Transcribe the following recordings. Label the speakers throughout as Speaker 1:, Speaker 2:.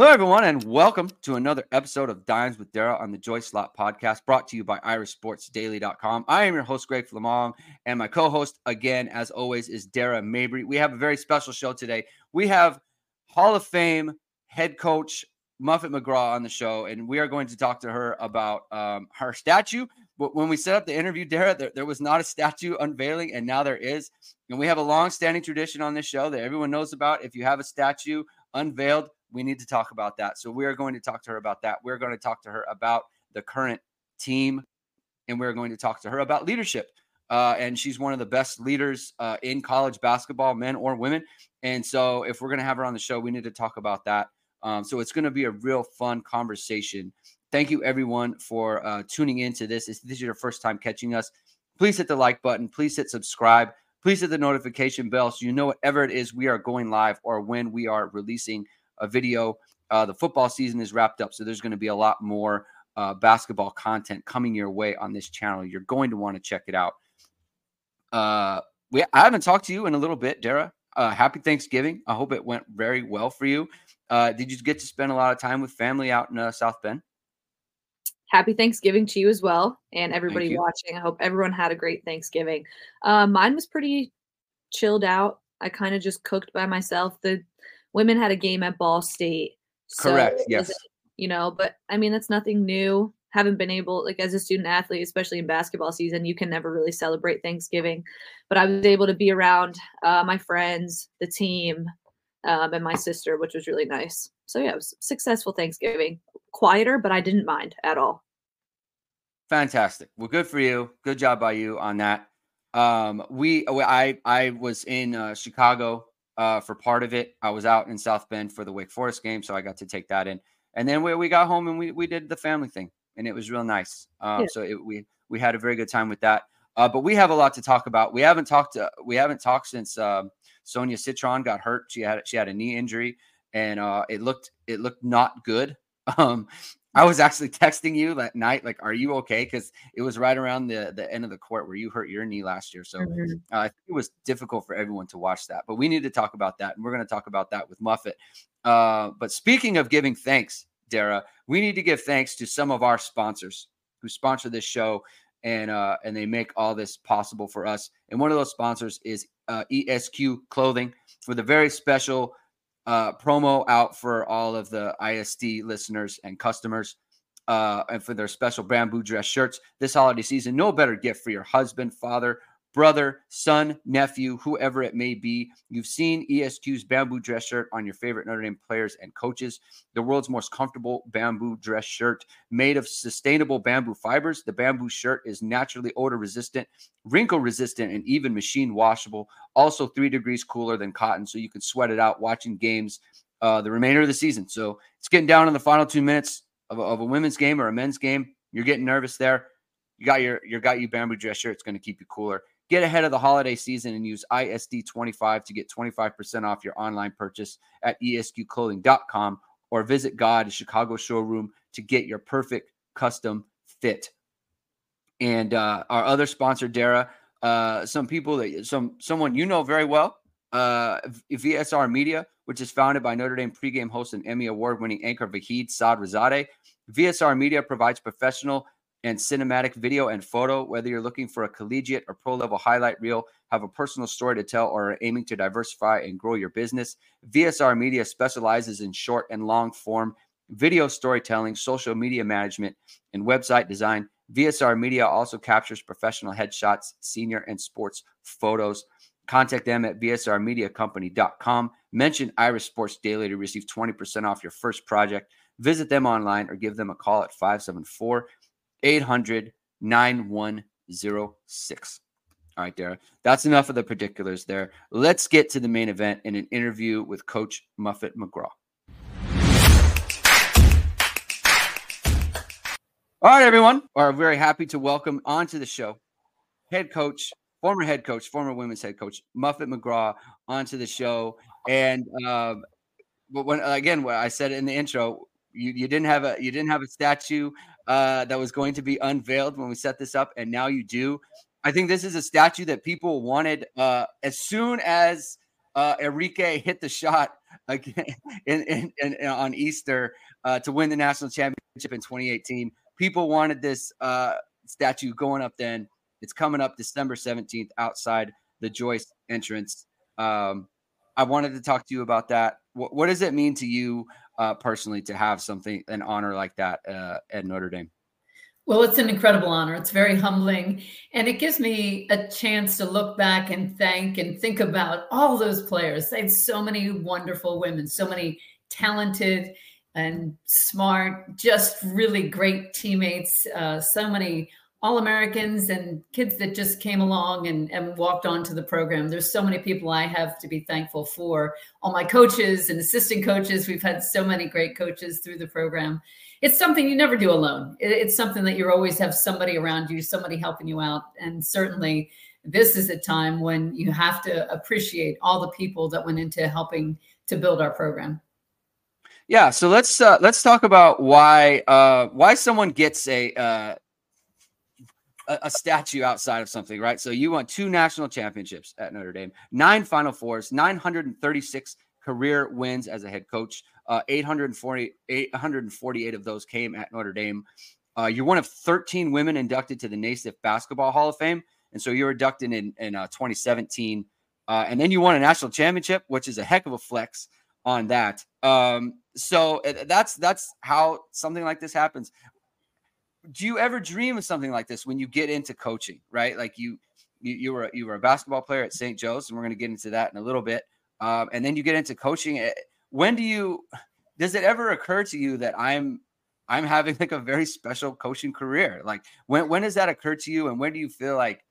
Speaker 1: Hello, everyone, and welcome to another episode of Dimes with Dara on the Joy Slot podcast, brought to you by IrishSportsDaily.com. I am your host, Greg Flamong, and my co host, again, as always, is Dara Mabry. We have a very special show today. We have Hall of Fame head coach Muffet McGraw on the show, and we are going to talk to her about um, her statue. But when we set up the interview, Dara, there, there was not a statue unveiling, and now there is. And we have a long standing tradition on this show that everyone knows about. If you have a statue unveiled, we need to talk about that. So we are going to talk to her about that. We're going to talk to her about the current team, and we're going to talk to her about leadership. Uh, and she's one of the best leaders uh, in college basketball, men or women. And so, if we're going to have her on the show, we need to talk about that. Um, so, it's going to be a real fun conversation. Thank you, everyone, for uh, tuning into this. If this is your first time catching us, please hit the like button. Please hit subscribe. Please hit the notification bell so you know whatever it is we are going live or when we are releasing a video. Uh, the football season is wrapped up, so there's going to be a lot more uh, basketball content coming your way on this channel. You're going to want to check it out. Uh, we I haven't talked to you in a little bit, Dara. Uh, happy Thanksgiving. I hope it went very well for you. Uh, did you get to spend a lot of time with family out in uh, South Bend?
Speaker 2: Happy Thanksgiving to you as well, and everybody watching. I hope everyone had a great Thanksgiving. Uh, mine was pretty chilled out. I kind of just cooked by myself. The women had a game at Ball State.
Speaker 1: So Correct. Yes.
Speaker 2: You know, but I mean, that's nothing new. Haven't been able, like, as a student athlete, especially in basketball season, you can never really celebrate Thanksgiving. But I was able to be around uh, my friends, the team, um, and my sister, which was really nice. So, yeah, it was successful Thanksgiving. Quieter, but I didn't mind at all.
Speaker 1: Fantastic. Well, good for you. Good job by you on that. Um, we, I, I was in uh, Chicago uh, for part of it. I was out in South Bend for the Wake Forest game, so I got to take that in. And then we, we got home and we, we did the family thing, and it was real nice. Um, yeah. So it, we we had a very good time with that. Uh, but we have a lot to talk about. We haven't talked. Uh, we haven't talked since um, Sonia Citron got hurt. She had she had a knee injury, and uh, it looked it looked not good. Um, I was actually texting you that night, like, "Are you okay?" Because it was right around the the end of the court where you hurt your knee last year. So mm-hmm. uh, I think it was difficult for everyone to watch that. But we need to talk about that, and we're going to talk about that with Muffet. Uh, but speaking of giving thanks, Dara, we need to give thanks to some of our sponsors who sponsor this show, and uh, and they make all this possible for us. And one of those sponsors is uh, ESQ Clothing for the very special uh, promo out for all of the ISD listeners and customers. Uh, and for their special bamboo dress shirts this holiday season. No better gift for your husband, father, brother, son, nephew, whoever it may be. You've seen ESQ's bamboo dress shirt on your favorite Notre Dame players and coaches. The world's most comfortable bamboo dress shirt made of sustainable bamboo fibers. The bamboo shirt is naturally odor resistant, wrinkle resistant, and even machine washable. Also, three degrees cooler than cotton, so you can sweat it out watching games uh, the remainder of the season. So it's getting down in the final two minutes of a, of a women's game or a men's game. You're getting nervous there. You got your you got you bamboo dress shirt. It's going to keep you cooler. Get ahead of the holiday season and use ISD25 to get 25% off your online purchase at esqclothing.com or visit God Chicago showroom to get your perfect custom fit. And uh, our other sponsor, Dara, uh, some people that some someone you know very well, uh, VSR Media, which is founded by Notre Dame pregame host and Emmy award-winning anchor Vahid Sadrzadeh. VSR Media provides professional and cinematic video and photo, whether you're looking for a collegiate or pro level highlight reel, have a personal story to tell, or are aiming to diversify and grow your business. VSR Media specializes in short and long form video storytelling, social media management, and website design. VSR Media also captures professional headshots, senior and sports photos. Contact them at vsrmediacompany.com. Mention Irish Sports Daily to receive 20% off your first project. Visit them online or give them a call at 574 800 9106. All right, Dara. That's enough of the particulars there. Let's get to the main event in an interview with Coach Muffet McGraw. All right, everyone. We're very happy to welcome onto the show head coach, former head coach, former women's head coach, Muffet McGraw, onto the show. And um, but when again, what I said in the intro, you, you didn't have a you didn't have a statue uh, that was going to be unveiled when we set this up, and now you do. I think this is a statue that people wanted uh, as soon as uh, Arike hit the shot again in, in, in, on Easter uh, to win the national championship in 2018. People wanted this uh, statue going up then. It's coming up December 17th outside the Joyce entrance. Um, I wanted to talk to you about that. What, what does it mean to you uh, personally to have something, an honor like that uh, at Notre Dame?
Speaker 3: Well, it's an incredible honor. It's very humbling. And it gives me a chance to look back and thank and think about all those players. They have so many wonderful women, so many talented and smart, just really great teammates, uh, so many all Americans and kids that just came along and, and walked onto the program. There's so many people I have to be thankful for. All my coaches and assistant coaches. We've had so many great coaches through the program it's something you never do alone. it's something that you always have somebody around you, somebody helping you out. And certainly this is a time when you have to appreciate all the people that went into helping to build our program.
Speaker 1: Yeah, so let's uh, let's talk about why uh, why someone gets a, uh, a a statue outside of something, right? So you won two national championships at Notre Dame, nine Final Fours, 936 career wins as a head coach. Uh, 840, 848 of those came at Notre Dame. Uh, you're one of 13 women inducted to the Naismith Basketball Hall of Fame. And so you were inducted in, in uh, 2017. Uh, and then you won a national championship, which is a heck of a flex on that. Um, so uh, that's that's how something like this happens. Do you ever dream of something like this when you get into coaching, right? Like you you, you were you were a basketball player at St. Joe's, and we're going to get into that in a little bit. Um, and then you get into coaching. Eh, when do you does it ever occur to you that I'm I'm having like a very special coaching career? Like when when does that occur to you, and when do you feel like,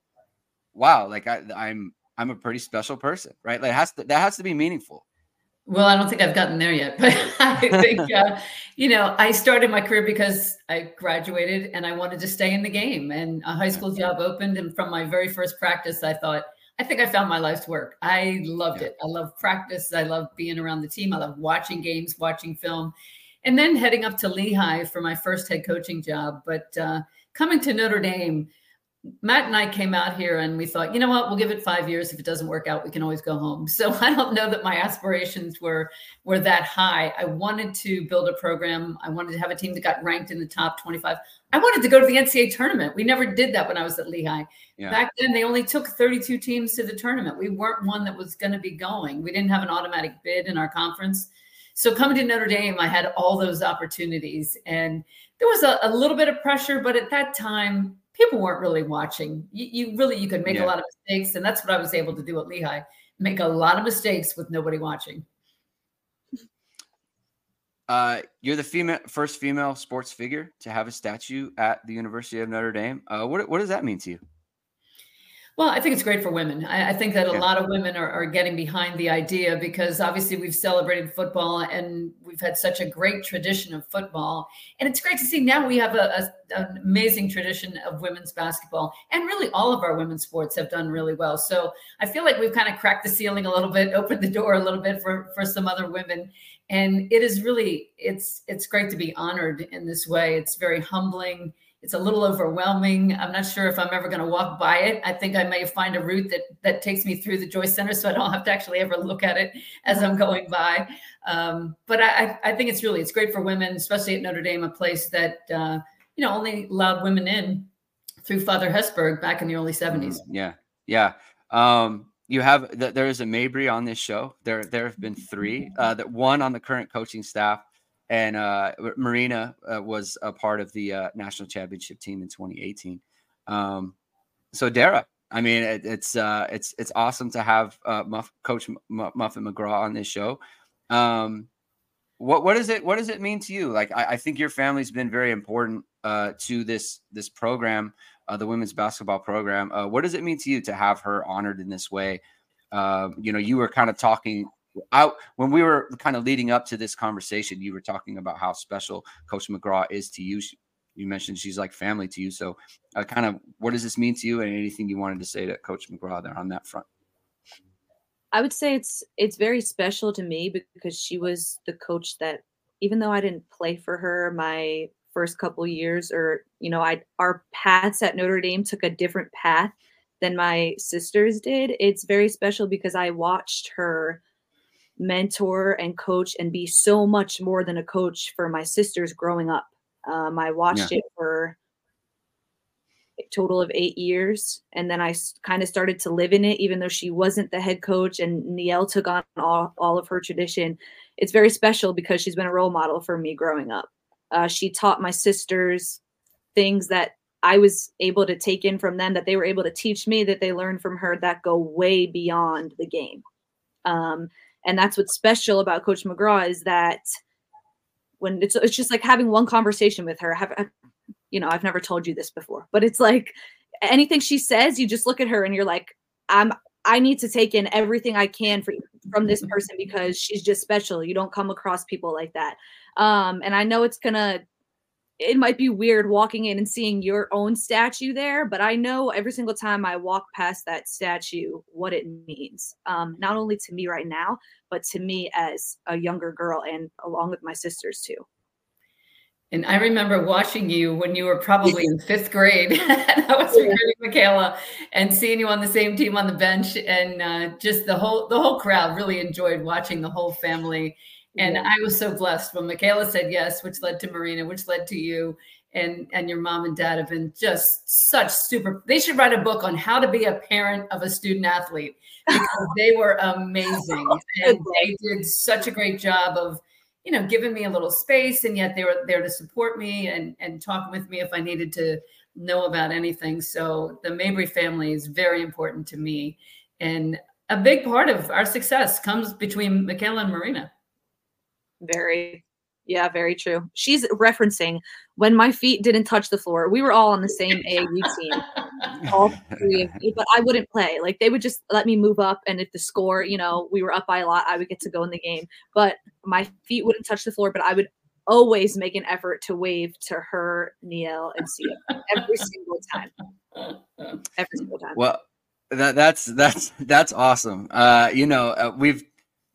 Speaker 1: wow, like I, I'm I'm a pretty special person, right? Like has to, that has to be meaningful.
Speaker 3: Well, I don't think I've gotten there yet, but I think uh, you know I started my career because I graduated and I wanted to stay in the game, and a high school job opened, and from my very first practice, I thought I think I found my life's work. I loved yeah. it. I love practice. I love being around the team. I love watching games, watching film, and then heading up to Lehigh for my first head coaching job. But uh, coming to Notre Dame, Matt and I came out here and we thought, you know what, we'll give it five years. If it doesn't work out, we can always go home. So I don't know that my aspirations were were that high. I wanted to build a program. I wanted to have a team that got ranked in the top 25. I wanted to go to the NCAA tournament. We never did that when I was at Lehigh. Yeah. Back then, they only took 32 teams to the tournament. We weren't one that was going to be going. We didn't have an automatic bid in our conference. So coming to Notre Dame, I had all those opportunities, and there was a, a little bit of pressure, but at that time, people weren't really watching. You, you really you could make yeah. a lot of mistakes, and that's what I was able to do at Lehigh. Make a lot of mistakes with nobody watching.
Speaker 1: Uh, you're the female first female sports figure to have a statue at the University of Notre Dame. Uh, what what does that mean to you?
Speaker 3: Well, I think it's great for women. I, I think that a yeah. lot of women are, are, getting behind the idea because obviously we've celebrated football and we've had such a great tradition of football. And it's great to see now we have a, a, an amazing tradition of women's basketball. And really, all of our women's sports have done really well. So I feel like we've kind of cracked the ceiling a little bit, opened the door a little bit for, for some other women. And it is really, it's, it's great to be honored in this way. It's very humbling it's a little overwhelming. I'm not sure if I'm ever going to walk by it. I think I may find a route that that takes me through the Joyce Center, so I don't have to actually ever look at it as I'm going by. Um, but I, I think it's really it's great for women, especially at Notre Dame, a place that uh, you know only allowed women in through Father Hesburgh back in the early 70s.
Speaker 1: Mm, yeah, yeah. Um, you have there is a Mabry on this show. There there have been three. Uh, that one on the current coaching staff and uh, Marina uh, was a part of the uh, national championship team in 2018. Um, so Dara, I mean, it, it's uh, it's it's awesome to have uh, Muff, Coach M- Muffet McGraw on this show. Um, what what does it what does it mean to you? Like, I, I think your family's been very important uh, to this this program, the women's basketball program. what does it mean to you to have her honored in this way? you know, you were kind of talking I when we were kind of leading up to this conversation, you were talking about how special Coach McGraw is to you. You mentioned she's like family to you. So, uh, kind of, what does this mean to you, and anything you wanted to say to Coach McGraw there on that front?
Speaker 2: I would say it's it's very special to me because she was the coach that, even though I didn't play for her my first couple years, or you know, I our paths at Notre Dame took a different path than my sisters did. It's very special because I watched her mentor and coach and be so much more than a coach for my sisters growing up. Um, I watched yeah. it for a total of eight years, and then I kind of started to live in it, even though she wasn't the head coach and Niele took on all, all of her tradition. It's very special because she's been a role model for me growing up. Uh, she taught my sisters things that I was able to take in from them that they were able to teach me that they learned from her that go way beyond the game. Um, and that's what's special about Coach McGraw is that when it's it's just like having one conversation with her. Have you know? I've never told you this before, but it's like anything she says, you just look at her and you're like, I'm. I need to take in everything I can for, from this person because she's just special. You don't come across people like that. Um, and I know it's gonna it might be weird walking in and seeing your own statue there, but I know every single time I walk past that statue what it means. Um, not only to me right now, but to me as a younger girl and along with my sisters too.
Speaker 3: And I remember watching you when you were probably in fifth grade. and I was recruiting Michaela and seeing you on the same team on the bench, and uh, just the whole the whole crowd really enjoyed watching the whole family and yeah. I was so blessed when Michaela said yes, which led to Marina, which led to you. And, and your mom and dad have been just such super. They should write a book on how to be a parent of a student athlete because they were amazing oh, and they did such a great job of, you know, giving me a little space and yet they were there to support me and and talk with me if I needed to know about anything. So the Mabry family is very important to me, and a big part of our success comes between Michaela and Marina.
Speaker 2: Very, yeah, very true. She's referencing when my feet didn't touch the floor. We were all on the same AAU team, all three of me, but I wouldn't play. Like they would just let me move up, and if the score, you know, we were up by a lot, I would get to go in the game. But my feet wouldn't touch the floor, but I would always make an effort to wave to her, Niele, and Sia every single time. Every single time.
Speaker 1: Well, that that's that's that's awesome. Uh, you know, uh, we've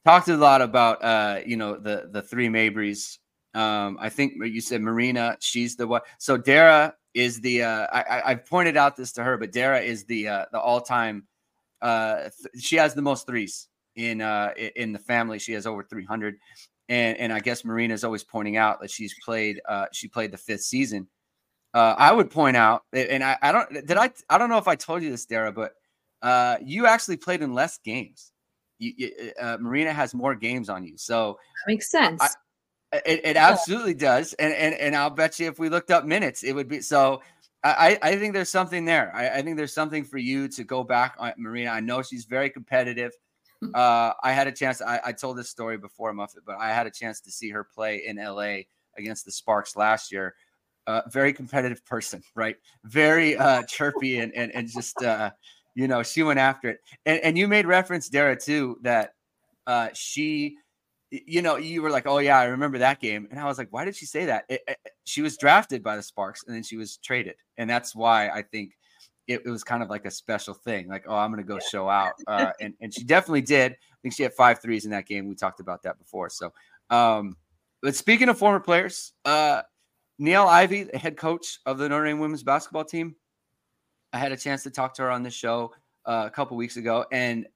Speaker 1: talked a lot about uh, you know the the three Mabrys. Um, I think you said Marina. She's the one. So Dara is the. Uh, I, I pointed out this to her, but Dara is the uh, the all time. Uh, th- she has the most threes in uh in the family. She has over three hundred, and and I guess Marina is always pointing out that she's played. Uh, she played the fifth season. Uh, I would point out, and I, I don't did I I don't know if I told you this, Dara, but uh, you actually played in less games you, uh, Marina has more games on you. So
Speaker 2: that makes sense. I,
Speaker 1: it, it absolutely does. And, and, and I'll bet you if we looked up minutes, it would be so. I, I think there's something there. I, I think there's something for you to go back on Marina. I know she's very competitive. Uh, I had a chance. I, I told this story before Muffet, but I had a chance to see her play in LA against the Sparks last year. Uh, very competitive person, right? Very uh, chirpy and, and and just uh, you know, she went after it. And and you made reference, Dara, too, that uh she you know, you were like, "Oh yeah, I remember that game," and I was like, "Why did she say that?" It, it, she was drafted by the Sparks, and then she was traded, and that's why I think it, it was kind of like a special thing. Like, "Oh, I'm going to go show out," uh, and and she definitely did. I think she had five threes in that game. We talked about that before. So, um, but speaking of former players, uh, Niele Ivey, the head coach of the Notre Dame women's basketball team, I had a chance to talk to her on the show uh, a couple weeks ago, and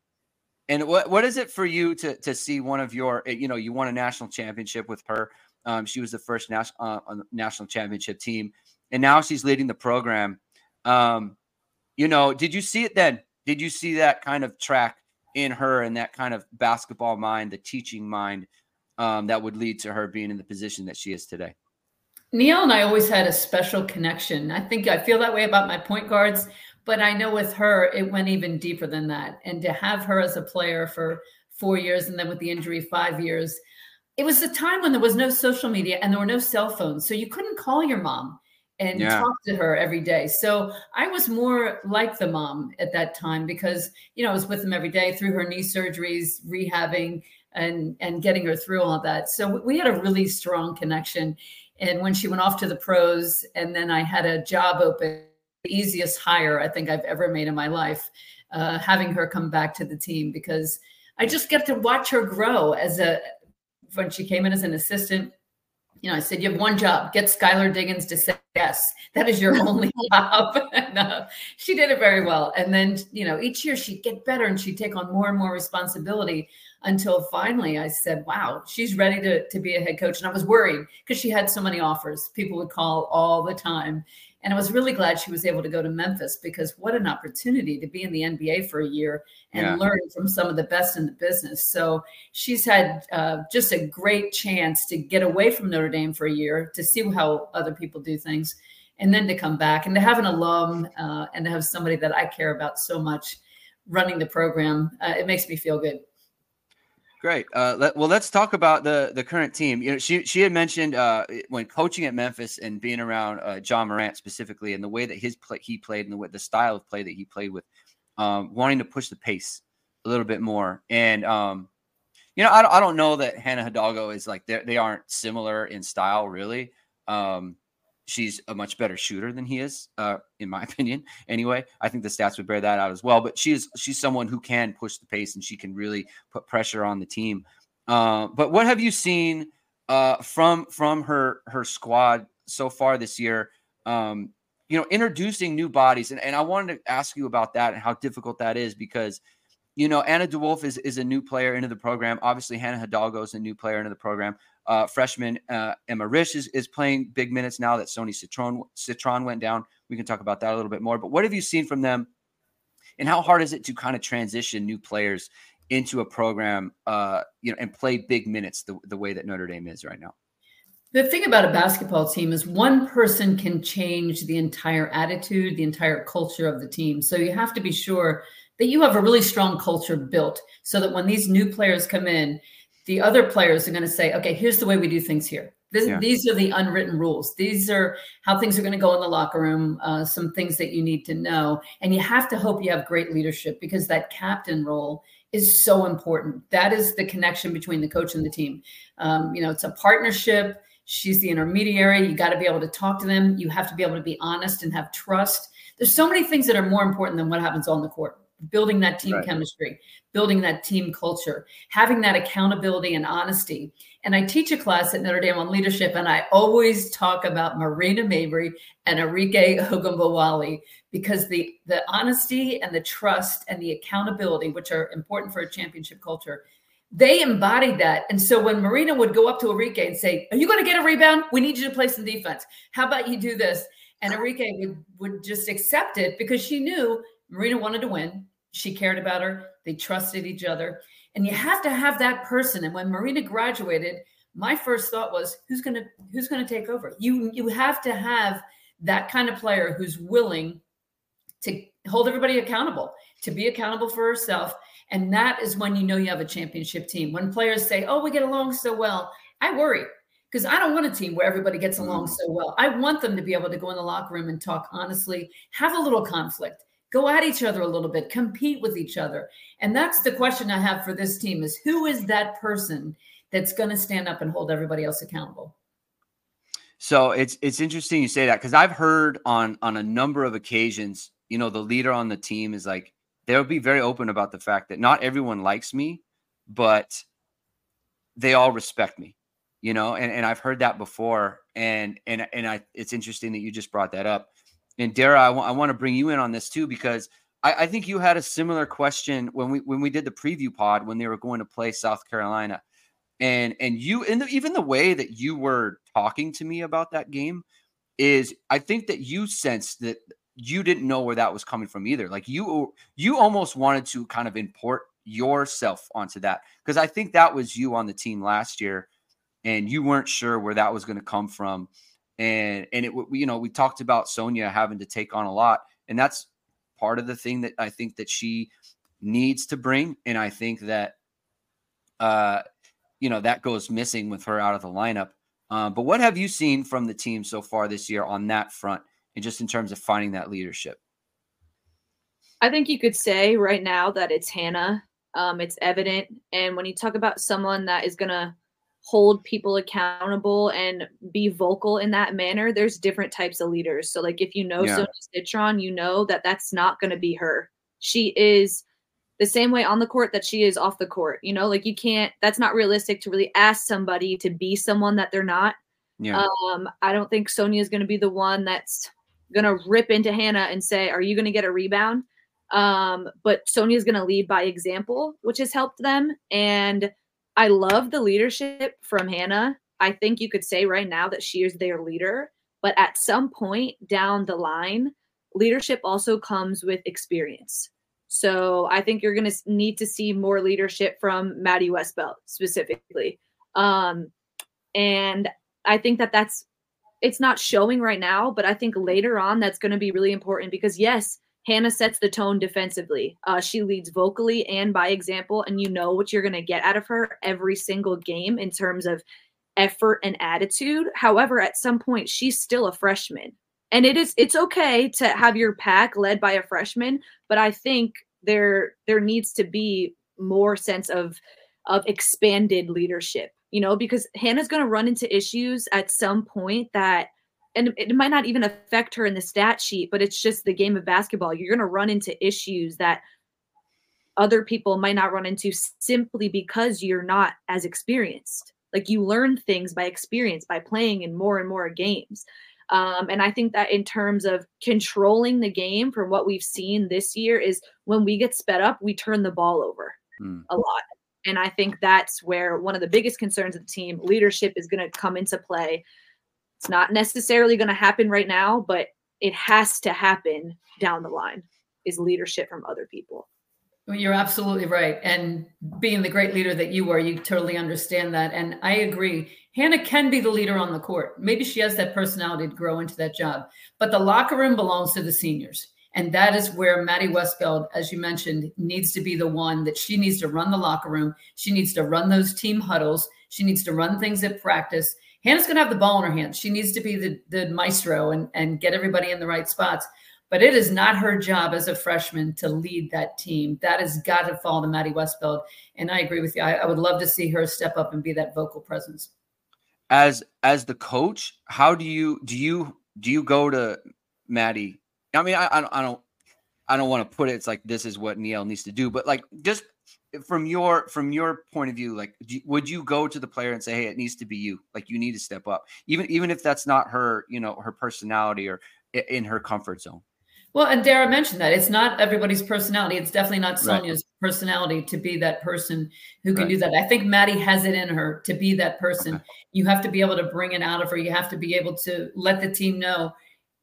Speaker 1: and what what is it for you to to see one of your eh, you know you won a national championship with her. Um, she was the first national uh, national championship team, and now she's leading the program. Um, you know, did you see it then? Did you see that kind of track in her and that kind of basketball mind, the teaching mind um, that would lead to her being in the position that she is today?
Speaker 3: Niele and I always had a special connection. I think I feel that way about my point guards, but I know with her, it went even deeper than that. And to have her as a player for four years and then with the injury, five years, it was a time when there was no social media and there were no cell phones. So you couldn't call your mom and yeah. talk to her every day. So I was more like the mom at that time because, you know, I was with them every day through her knee surgeries, rehabbing and and getting her through all that. So we had a really strong connection. And when she went off to the pros, and then I had a job open, the easiest hire I think I've ever made in my life, uh, having her come back to the team because I just get to watch her grow as a when she came in as an assistant you know, I said, you have one job, get Skylar Diggins to say yes. That is your only job. and, uh, she did it very well. And then, you know, each year she'd get better and she'd take on more and more responsibility until finally I said, wow, she's ready to, to be a head coach. And I was worried because she had so many offers. People would call all the time. And I was really glad she was able to go to Memphis because what an opportunity to be in the NBA for a year and yeah. learn from some of the best in the business. So she's had uh, just a great chance to get away from Notre Dame for a year to see how other people do things and then to come back and to have an alum uh, and to have somebody that I care about so much running the program. Uh, it makes me feel good.
Speaker 1: Great. Uh, let, well, let's talk about the the current team. You know, she she had mentioned uh, when coaching at Memphis and being around uh, Ja Morant specifically, and the way that his play he played and the way, the style of play that he played with, um, wanting to push the pace a little bit more. And um, you know, I I don't know that Hannah Hidalgo is like they they aren't similar in style really. Um, she's a much better shooter than he is, uh, in my opinion. Anyway, I think the stats would bear that out as well. But she's she's someone who can push the pace and she can really put pressure on the team. Uh, but what have you seen uh, from from her her squad so far this year? Um, you know, introducing new bodies, and, and I wanted to ask you about that and how difficult that is because you know, Anna DeWolfe is, is a new player into the program. Obviously, Hannah Hidalgo is a new player into the program. Uh, freshman uh, Emma Risch is, is playing big minutes now that Sonia Citron, Citron went down. We can talk about that a little bit more. But what have you seen from them? And how hard is it to kind of transition new players into a program, uh, you know, and play big minutes the, the way that Notre Dame is right now?
Speaker 3: The thing about a basketball team is one person can change the entire attitude, the entire culture of the team. So you have to be sure that you have a really strong culture built so that when these new players come in, the other players are going to say, okay, here's the way we do things here. This, yeah. These are the unwritten rules. These are how things are going to go in the locker room, uh, some things that you need to know. And you have to hope you have great leadership because that captain role is so important. That is the connection between the coach and the team. Um, you know, it's a partnership. She's the intermediary. You got to be able to talk to them. You have to be able to be honest and have trust. There's so many things that are more important than what happens on the court building that team right. chemistry, building that team culture, having that accountability and honesty. And I teach a class at Notre Dame on leadership, and I always talk about Marina Mabry and Arike Ogunbowale because the the honesty and the trust and the accountability, which are important for a championship culture, they embodied that. And so when Marina would go up to Arike and say, Are you going to get a rebound? We need you to play some defense. How about you do this? And Arike would, would just accept it because she knew Marina wanted to win. She cared about her. They trusted each other. And you have to have that person. And when Marina graduated, my first thought was, who's gonna who's gonna take over? You you have to have that kind of player who's willing to hold everybody accountable, to be accountable for herself. And that is when you know you have a championship team. When players say, Oh, we get along so well, I worry because I don't want a team where everybody gets along mm. so well. I want them to be able to go in the locker room and talk honestly, have a little conflict, go at each other a little bit, compete with each other. And that's the question I have for this team is who is that person that's going to stand up and hold everybody else accountable?
Speaker 1: So it's it's interesting you say that because I've heard on on a number of occasions, you know, the leader on the team is like they'll be very open about the fact that not everyone likes me, but they all respect me, you know, and, and I've heard that before. And and and I it's interesting that you just brought that up and Dara, I, w- I want to bring you in on this too because I, I, think you had a similar question when we when we did the preview pod when they were going to play South Carolina, and and you and even the way that you were talking to me about that game is I think that you sensed that you didn't know where that was coming from either. Like you you almost wanted to kind of import yourself onto that because I think that was you on the team last year, and you weren't sure where that was going to come from and and it you know we talked about Sonia having to take on a lot, and that's part of the thing that I think that she needs to bring, and I think that uh you know that goes missing with her out of the lineup. Um, but what have you seen from the team so far this year on that front, and just in terms of finding that leadership?
Speaker 2: I think you could say right now that it's Hannah. Um, it's evident, and when you talk about someone that is to hold people accountable and be vocal in that manner, there's different types of leaders. So, like, if you know yeah. Sonia Citron, you know that that's not going to be her. She is the same way on the court that she is off the court. You know, like, you can't, that's not realistic to really ask somebody to be someone that they're not.
Speaker 1: Yeah.
Speaker 2: Um, I don't think Sonia is going to be the one that's going to rip into Hannah and say, "Are you going to get a rebound?" Um, but Sonia is going to lead by example, which has helped them. And I love the leadership from Hannah. I think you could say right now that she is their leader. But at some point down the line, leadership also comes with experience. So I think you're going to need to see more leadership from Maddie Westbeld specifically. Um, and I think that that's it's not showing right now, but I think later on that's going to be really important because yes, Hannah sets the tone defensively. Uh, she leads vocally and by example, and you know what you're going to get out of her every single game in terms of effort and attitude. However, at some point, she's still a freshman, and it is it's okay to have your pack led by a freshman, but I think there there needs to be more sense of of expanded leadership you know, because Hannah's going to run into issues at some point that, and it might not even affect her in the stat sheet, but it's just the game of basketball. You're going to run into issues that other people might not run into simply because you're not as experienced. Like you learn things by experience, by playing in more and more games. Um, and I think that in terms of controlling the game from what we've seen this year is when we get sped up, we turn the ball over mm. a lot. And I think that's where one of the biggest concerns of the team leadership is going to come into play. It's not necessarily going to happen right now, but it has to happen down the line is leadership from other people.
Speaker 3: You're absolutely right. And being the great leader that you are, you totally understand that. And I agree. Hannah can be the leader on the court. Maybe she has that personality to grow into that job, but the locker room belongs to the seniors. And that is where Maddie Westbeld, as you mentioned, needs to be the one that she needs to run the locker room. She needs to run those team huddles. She needs to run things at practice. Hannah's going to have the ball in her hands. She needs to be the, the maestro and, and get everybody in the right spots. But it is not her job as a freshman to lead that team. That has got to fall to Maddie Westbeld. And I agree with you. I, I would love to see her step up and be that vocal presence.
Speaker 1: As as the coach, how do you do you do you go to Maddie I mean, I, I I don't, I don't want to put it. It's like this is what Niele needs to do, but like just from your from your point of view, like do, would you go to the player and say, "Hey, it needs to be you. Like you need to step up," even even if that's not her, you know, her personality or in her comfort zone.
Speaker 3: Well, and Dara mentioned that it's not everybody's personality. It's definitely not Sonia's right. personality to be that person who can right. do that. I think Maddie has it in her to be that person. Okay. You have to be able to bring it out of her. You have to be able to let the team know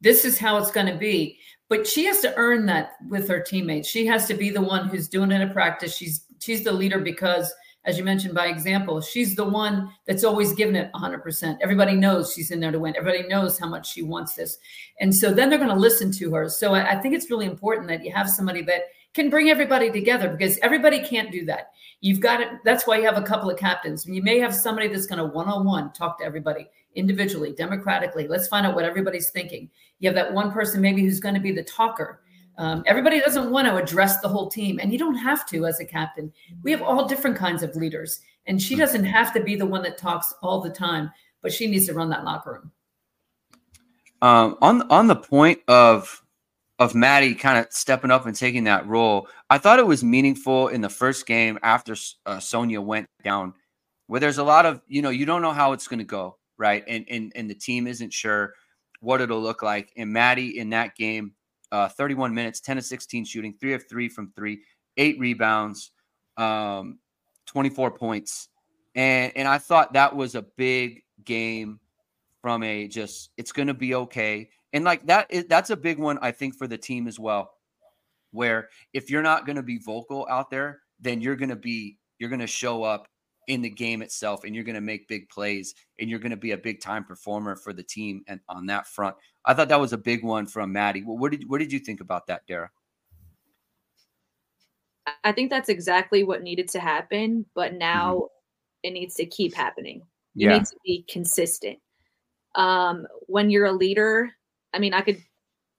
Speaker 3: this is how it's going to be. But she has to earn that with her teammates. She has to be the one who's doing it in practice. She's she's the leader because, as you mentioned by example, she's the one that's always given it 100%. Everybody knows she's in there to win. Everybody knows how much she wants this, and so then they're going to listen to her. So I, I think it's really important that you have somebody that can bring everybody together because everybody can't do that. You've got it. That's why you have a couple of captains. You may have somebody that's going to one on one talk to everybody individually, democratically. Let's find out what everybody's thinking. You have that one person maybe who's going to be the talker. Um, everybody doesn't want to address the whole team, and you don't have to as a captain. We have all different kinds of leaders, and she doesn't have to be the one that talks all the time, but she needs to run that locker room.
Speaker 1: Um, on on the point of of Maddie kind of stepping up and taking that role, I thought it was meaningful in the first game after uh, Sonia went down, where there's a lot of you know you don't know how it's going to go right? And and and the team isn't sure what it'll look like. And Maddie in that game, uh, 31 minutes, 10 to 16 shooting, three of three from three, eight rebounds, um, 24 points. And and I thought that was a big game from a just it's going to be okay. And like that that's a big one I think for the team as well. Where if you're not going to be vocal out there, then you're going to be you're going to show up in the game itself and you're going to make big plays and you're going to be a big time performer for the team and on that front. I thought that was a big one from Maddie. Well, what did what did you think about that, Dara?
Speaker 2: I think that's exactly what needed to happen, but now mm-hmm. it needs to keep happening. You yeah. need to be consistent. Um, when you're a leader, I mean, I could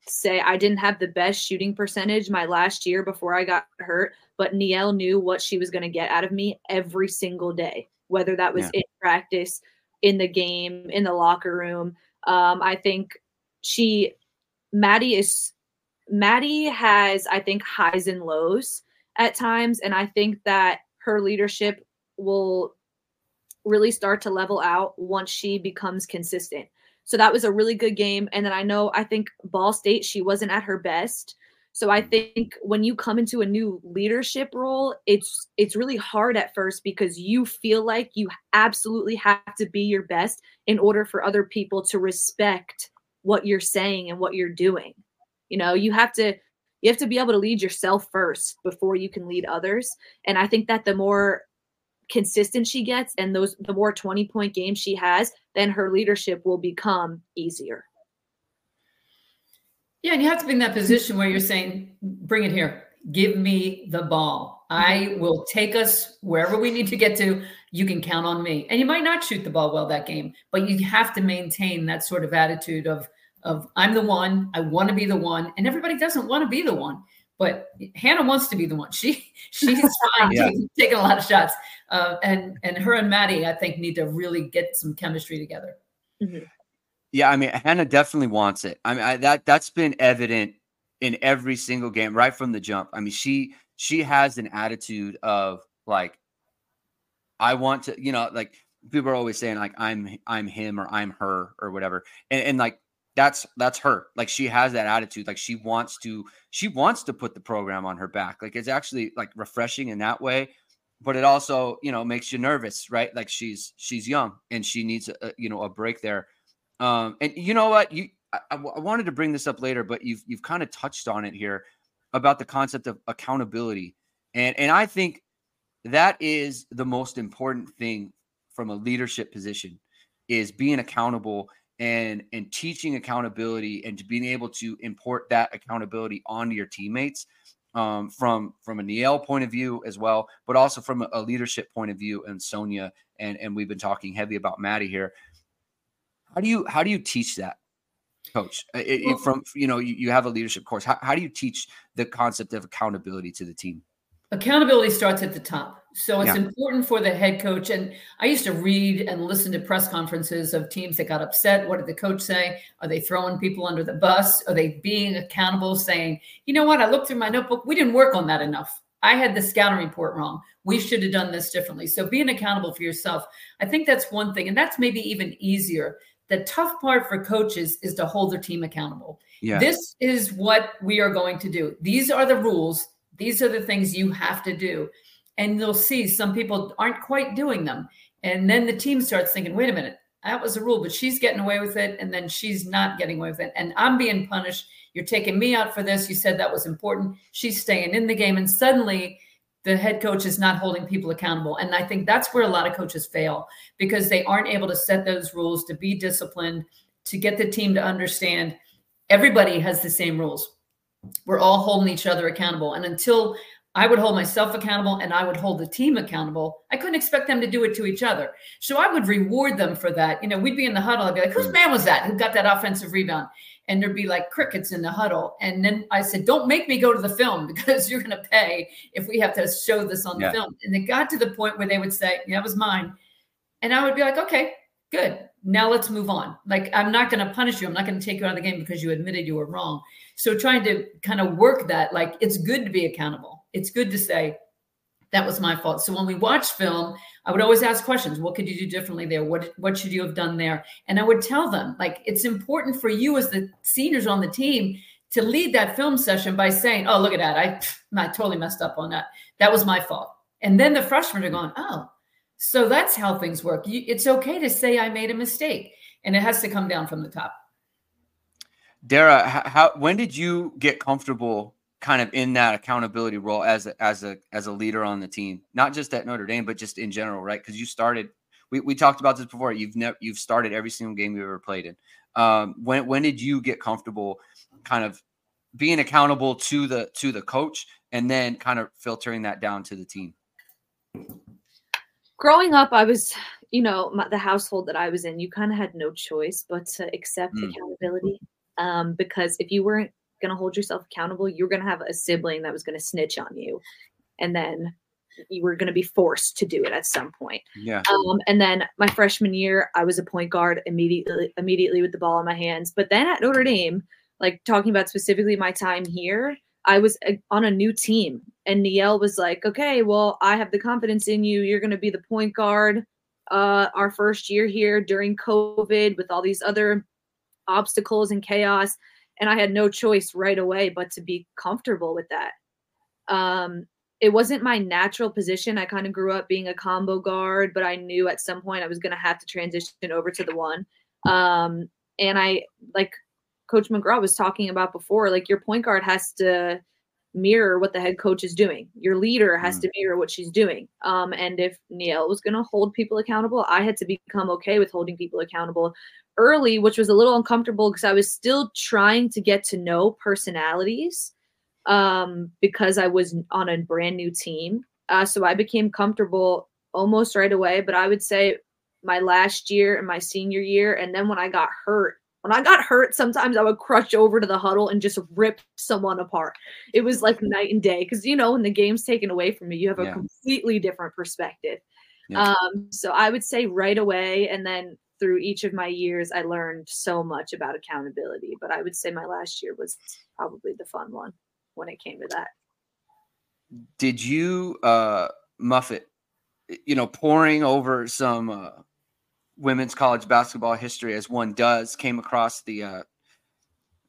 Speaker 2: say I didn't have the best shooting percentage my last year before I got hurt, but Niele knew what she was going to get out of me every single day, whether that was yeah. in practice, in the game, in the locker room. Um, I think she, Maddie is, Maddie has, I think, highs and lows at times. And I think that her leadership will really start to level out once she becomes consistent. So that was a really good game. And then I know I think Ball State, she wasn't at her best. So I think when you come into a new leadership role, it's it's really hard at first because you feel like you absolutely have to be your best in order for other people to respect what you're saying and what you're doing. You know, you have to you have to be able to lead yourself first before you can lead others. And I think that the more consistent she gets and those the more 20 point games she has, then her leadership will become easier.
Speaker 3: Yeah, and you have to be in that position where you're saying, bring it here. Give me the ball. I will take us wherever we need to get to. You can count on me. And you might not shoot the ball well that game, but you have to maintain that sort of attitude of of I'm the one, I want to be the one, and everybody doesn't want to be the one. But Hannah wants to be the one. She she's fine yeah. taking, taking, a lot of shots, uh, and and her and Maddie I think need to really get some chemistry together.
Speaker 1: Mm-hmm. Yeah, I mean Hannah definitely wants it. I mean I, that that's been evident in every single game right from the jump. I mean she she has an attitude of like I want to, you know, like people are always saying like I'm I'm him or I'm her or whatever, and, and like that's that's her. Like she has that attitude. Like she wants to she wants to put the program on her back. Like it's actually like refreshing in that way but it also you know makes you nervous right? Like she's she's young and she needs a, you know a break there. Um and you know what? You I, I wanted to bring this up later but you've you've kind of touched on it here about the concept of accountability. And and i think that is the most important thing from a leadership position is being accountable and and teaching accountability and to being able to import that accountability onto your teammates um, from from a Niele point of view as well, but also from a, a leadership point of view. And Sonia and and we've been talking heavy about Maddie here. How do you how do you teach that, Coach? It, well, it, from you know you, you have a leadership course. How, how do you teach the concept of accountability to the team?
Speaker 3: Accountability starts at the top. So it's yeah. important for the head coach. And I used to read and listen to press conferences of teams that got upset. What did the coach say? Are they throwing people under the bus? Are they being accountable, saying, you know what? I looked through my notebook. We didn't work on that enough. I had the scouting report wrong. We should have done this differently. So being accountable for yourself, I think that's one thing. And that's maybe even easier. The tough part for coaches is to hold their team accountable. Yeah. This is what we are going to do. These are the rules. These are the things you have to do and you'll see some people aren't quite doing them. And then the team starts thinking, wait a minute, that was a rule, but she's getting away with it. And then she's not getting away with it. And I'm being punished. You're taking me out for this. You said that was important. She's staying in the game. And suddenly the head coach is not holding people accountable. And I think that's where a lot of coaches fail because they aren't able to set those rules, to be disciplined, to get the team to understand everybody has the same rules. We're all holding each other accountable. And until I would hold myself accountable and I would hold the team accountable. I couldn't expect them to do it to each other. So I would reward them for that. You know, we'd be in the huddle. I'd be like, whose man was that who got that offensive rebound? And there'd be like crickets in the huddle. And then I said, don't make me go to the film because you're going to pay if we have to show this on the film. And it got to the point where they would say, yeah, that was mine. And I would be like, okay, good. Now let's move on. Like, I'm not going to punish you. I'm not going to take you out of the game because you admitted you were wrong. So trying to kind of work that, like, it's good to be accountable it's good to say that was my fault. So when we watch film, I would always ask questions. What could you do differently there? What what should you have done there? And I would tell them like it's important for you as the seniors on the team to lead that film session by saying, "Oh, look at that! I I totally messed up on that. That was my fault." And then the freshmen are going, "Oh, so that's how things work. it's okay to say I made a mistake, and it has to come down from the top."
Speaker 1: Dara, how when did you get comfortable kind of in that accountability role as a, as a as a leader on the team, not just at Notre Dame, but just in general, right? Because you started. We, we talked about this before. You've never you've started every single game you've ever played in. Um, when when did you get comfortable, kind of being accountable to the to the coach, and then kind of filtering that down to the team?
Speaker 2: Growing up, I was, you know, my, the household that I was in, you kind of had no choice but to accept mm. accountability. Um, because if you weren't going to hold yourself accountable, you're going to have a sibling that was going to snitch on you. And then you were going to be forced to do it at some point.
Speaker 1: Yeah.
Speaker 2: Um, and then my freshman year, I was a point guard immediately, immediately with the ball in my hands. But then at Notre Dame, like talking about specifically my time here, I was on a new team, and Niele was like, "Okay, well, I have the confidence in you. You're going to be the point guard. uh, our first year here during COVID with all these other obstacles and chaos. And I had no choice right away but to be comfortable with that. Um, it wasn't my natural position. I kind of grew up being a combo guard, but I knew at some point I was going to have to transition over to the one. Um, and I, like Coach McGraw was talking about before, like your point guard has to mirror what the head coach is doing. Your leader has mm. to mirror what she's doing. Um, and if Niele was going to hold people accountable, I had to become okay with holding people accountable early, which was a little uncomfortable because I was still trying to get to know personalities um, because I was on a brand new team. Uh, so I became comfortable almost right away. But I would say my last year and my senior year, and then when I got hurt, when I got hurt, sometimes I would crush over to the huddle and just rip someone apart. It was like night and day because you know when the game's taken away from you, you have a yeah. completely different perspective. Yeah. Um, so I would say right away, and then through each of my years, I learned so much about accountability. But I would say my last year was probably the fun one when it came to that.
Speaker 1: Did you, uh, Muffet, you know, poring over some uh, women's college basketball history as one does, came across the uh,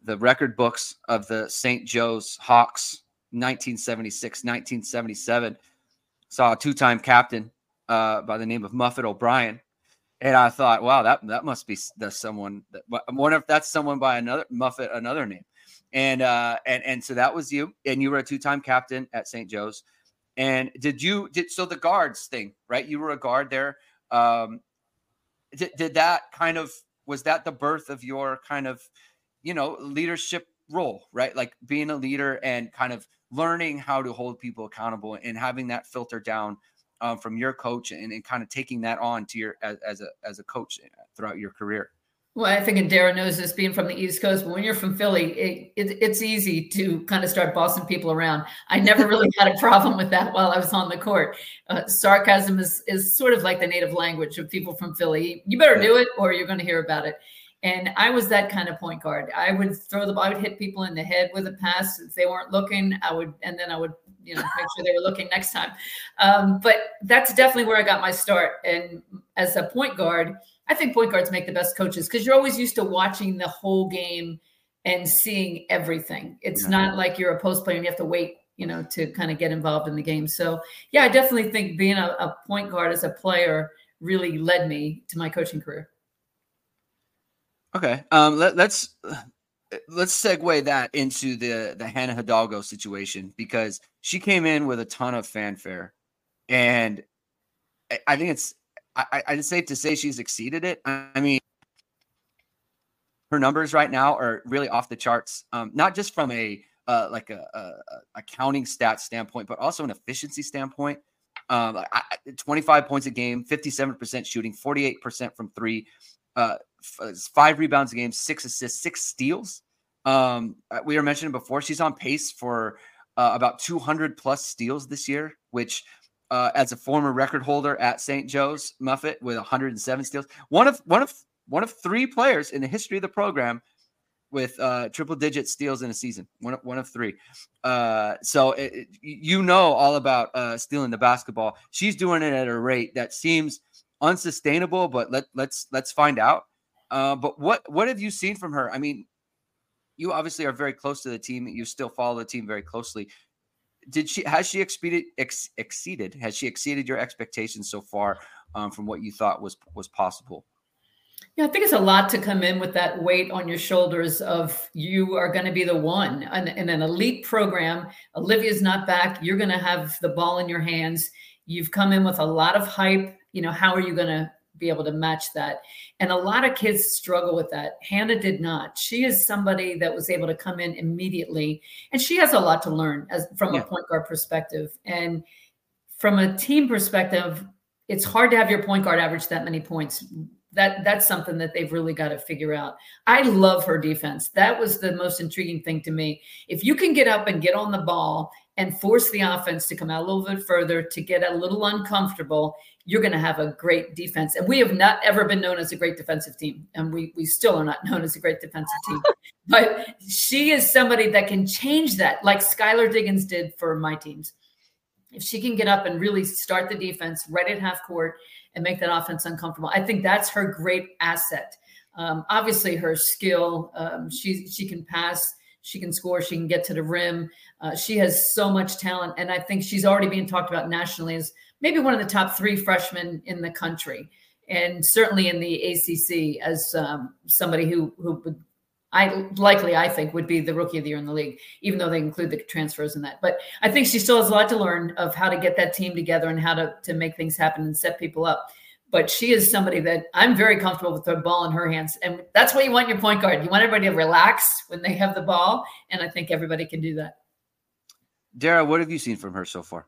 Speaker 1: the record books of the St. Joe's Hawks 1976, 1977. Saw a two-time captain uh, by the name of Muffet O'Brien and I thought, wow, that that must be the someone. That, I wonder if that's someone by another Muffet, another name. And uh, and and so that was you, and you were a two-time captain at St. Joe's. And did you did so the guards thing, right? You were a guard there. Um, did, did that kind of was that the birth of your kind of you know leadership role, right? Like being a leader and kind of learning how to hold people accountable and having that filter down um, from your coach and, and kind of taking that on to your as, as a as a coach throughout your career?
Speaker 3: Well, I think and Dara knows this being from the East Coast, but when you're from Philly, it, it, it's easy to kind of start bossing people around. I never really had a problem with that while I was on the court. Uh, sarcasm is, is sort of like the native language of people from Philly. You better do it or you're going to hear about it. And I was that kind of point guard. I would throw the ball, I would hit people in the head with a pass. If they weren't looking, I would, and then I would you know make sure they were looking next time. Um, but that's definitely where I got my start. And as a point guard, I think point guards make the best coaches because you're always used to watching the whole game and seeing everything. It's yeah. not like you're a post player and you have to wait, you know, to kind of get involved in the game. So yeah, I definitely think being a, a point guard as a player really led me to my coaching career.
Speaker 1: Okay. Um, let, us let's segue that into the the Hannah Hidalgo situation because she came in with a ton of fanfare, and I, think it's I, I safe to say she's exceeded it. I mean, her numbers right now are really off the charts. Um, not just from a uh, like a, a, a accounting stats standpoint, but also an efficiency standpoint. Um, I, 25 points a game, 57% shooting, 48% from three, uh, five rebounds a game, six assists, six steals. Um, uh, we were mentioning before, she's on pace for uh, about 200 plus steals this year, which uh, as a former record holder at St. Joe's Muffet with 107 steals, one of one of one of three players in the history of the program with uh, triple digit steals in a season. One of, one of three. Uh, so it, it, you know all about uh, stealing the basketball. She's doing it at a rate that seems unsustainable, but let let's let's find out. Uh, but what what have you seen from her? I mean, you obviously are very close to the team. You still follow the team very closely. Did she has she exceeded ex, exceeded has she exceeded your expectations so far um, from what you thought was was possible?
Speaker 3: Yeah, I think it's a lot to come in with that weight on your shoulders of you are going to be the one in, in an elite program. Olivia's not back. You're going to have the ball in your hands. You've come in with a lot of hype. You know, how are you going to be able to match that. And a lot of kids struggle with that. Hannah did not. She is somebody that was able to come in immediately, and she has a lot to learn as from yeah. a point guard perspective. And from a team perspective, it's hard to have your point guard average that many points. That that's something that they've really got to figure out. I love her defense. That was the most intriguing thing to me. If you can get up and get on the ball and force the offense to come out a little bit further, to get a little uncomfortable, you're going to have a great defense. And we have not ever been known as a great defensive team. And we, we still are not known as a great defensive team. but she is somebody that can change that, like Skylar Diggins did for my teams. if she can get up and really start the defense right at half court and make that offense uncomfortable, I think that's her great asset. Um, obviously, her skill, um, she she can pass, she can score, she can get to the rim. Uh, she has so much talent, and I think she's already being talked about nationally as maybe one of the top three freshmen in the country, and certainly in the ACC as um, somebody who who would I likely I think would be the rookie of the year in the league, even though they include the transfers in that. But I think she still has a lot to learn of how to get that team together and how to to make things happen and set people up. But she is somebody that I'm very comfortable with the ball in her hands, and that's what you want your point guard. You want everybody to relax when they have the ball, and I think everybody can do that.
Speaker 1: Dara, what have you seen from her so far?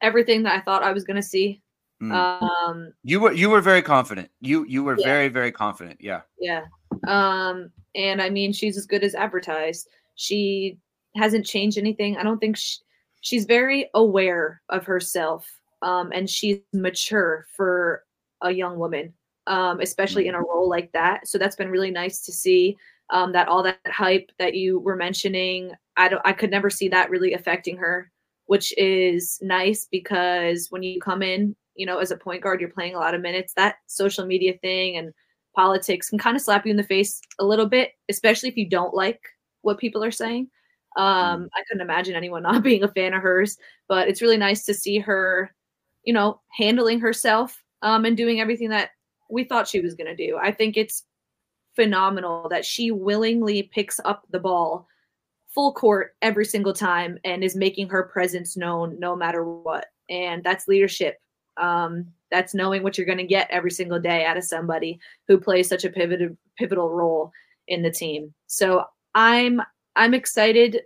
Speaker 2: Everything that I thought I was going to see.
Speaker 1: Mm.
Speaker 2: Um,
Speaker 1: You were you were very confident. You you were
Speaker 2: Yeah.
Speaker 1: very very confident. Yeah.
Speaker 2: Yeah. Um, and I mean, she's as good as advertised. She hasn't changed anything. I don't think she, she's very aware of herself. Um, and she's mature for a young woman, um, especially in a role like that. So that's been really nice to see. Um, that all that hype that you were mentioning, I don't, I could never see that really affecting her, which is nice because when you come in, you know, as a point guard, you're playing a lot of minutes. That social media thing and politics can kind of slap you in the face a little bit, especially if you don't like what people are saying. Um, I couldn't imagine anyone not being a fan of hers, but it's really nice to see her, you know, handling herself um, and doing everything that we thought she was going to do. I think it's phenomenal that she willingly picks up the ball full court every single time and is making her presence known no matter what. And that's leadership. Um, that's knowing what you're going to get every single day out of somebody who plays such a pivotal pivotal role in the team. So I'm I'm excited.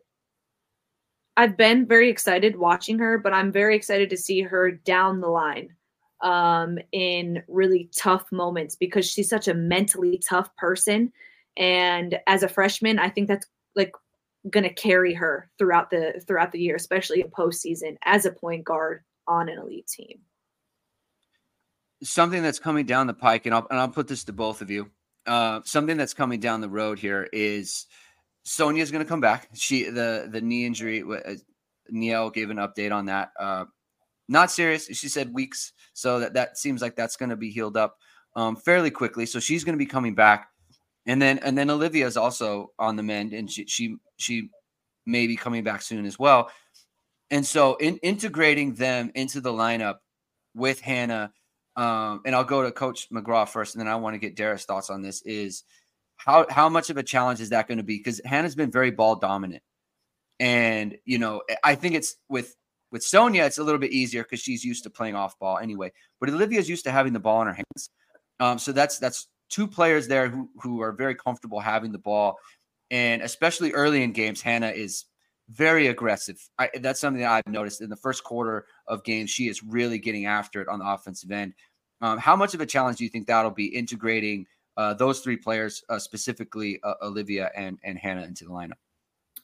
Speaker 2: I've been very excited watching her, but I'm very excited to see her down the line um, in really tough moments because she's such a mentally tough person. And as a freshman, I think that's like going to carry her throughout the throughout the year, especially in postseason as a point guard on an elite team.
Speaker 1: Something that's coming down the pike, and I'll and I'll put this to both of you. Uh, something that's coming down the road here is Sonia's going to come back. She the the knee injury. uh, Niele gave an update on that. Uh, not serious. She said weeks. So that that seems like that's going to be healed up um, fairly quickly. So she's going to be coming back, and then and then Olivia is also on the mend, and she she she may be coming back soon as well. And so in integrating them into the lineup with Hannah, um, and I'll go to Coach McGraw first, and then I want to get Dara's thoughts on this. Is how how much of a challenge is that going to be? Because Hannah's been very ball dominant, and you know I think it's with with Sonia it's a little bit easier because she's used to playing off ball anyway. But Olivia's used to having the ball in her hands, um, so that's that's two players there who who are very comfortable having the ball, and especially early in games, Hannah is very aggressive. I, that's something that I've noticed in the first quarter of games. She is really getting after it on the offensive end. Um, how much of a challenge do you think that'll be integrating uh, those three players, uh, specifically uh, Olivia and and Hannah, into the lineup?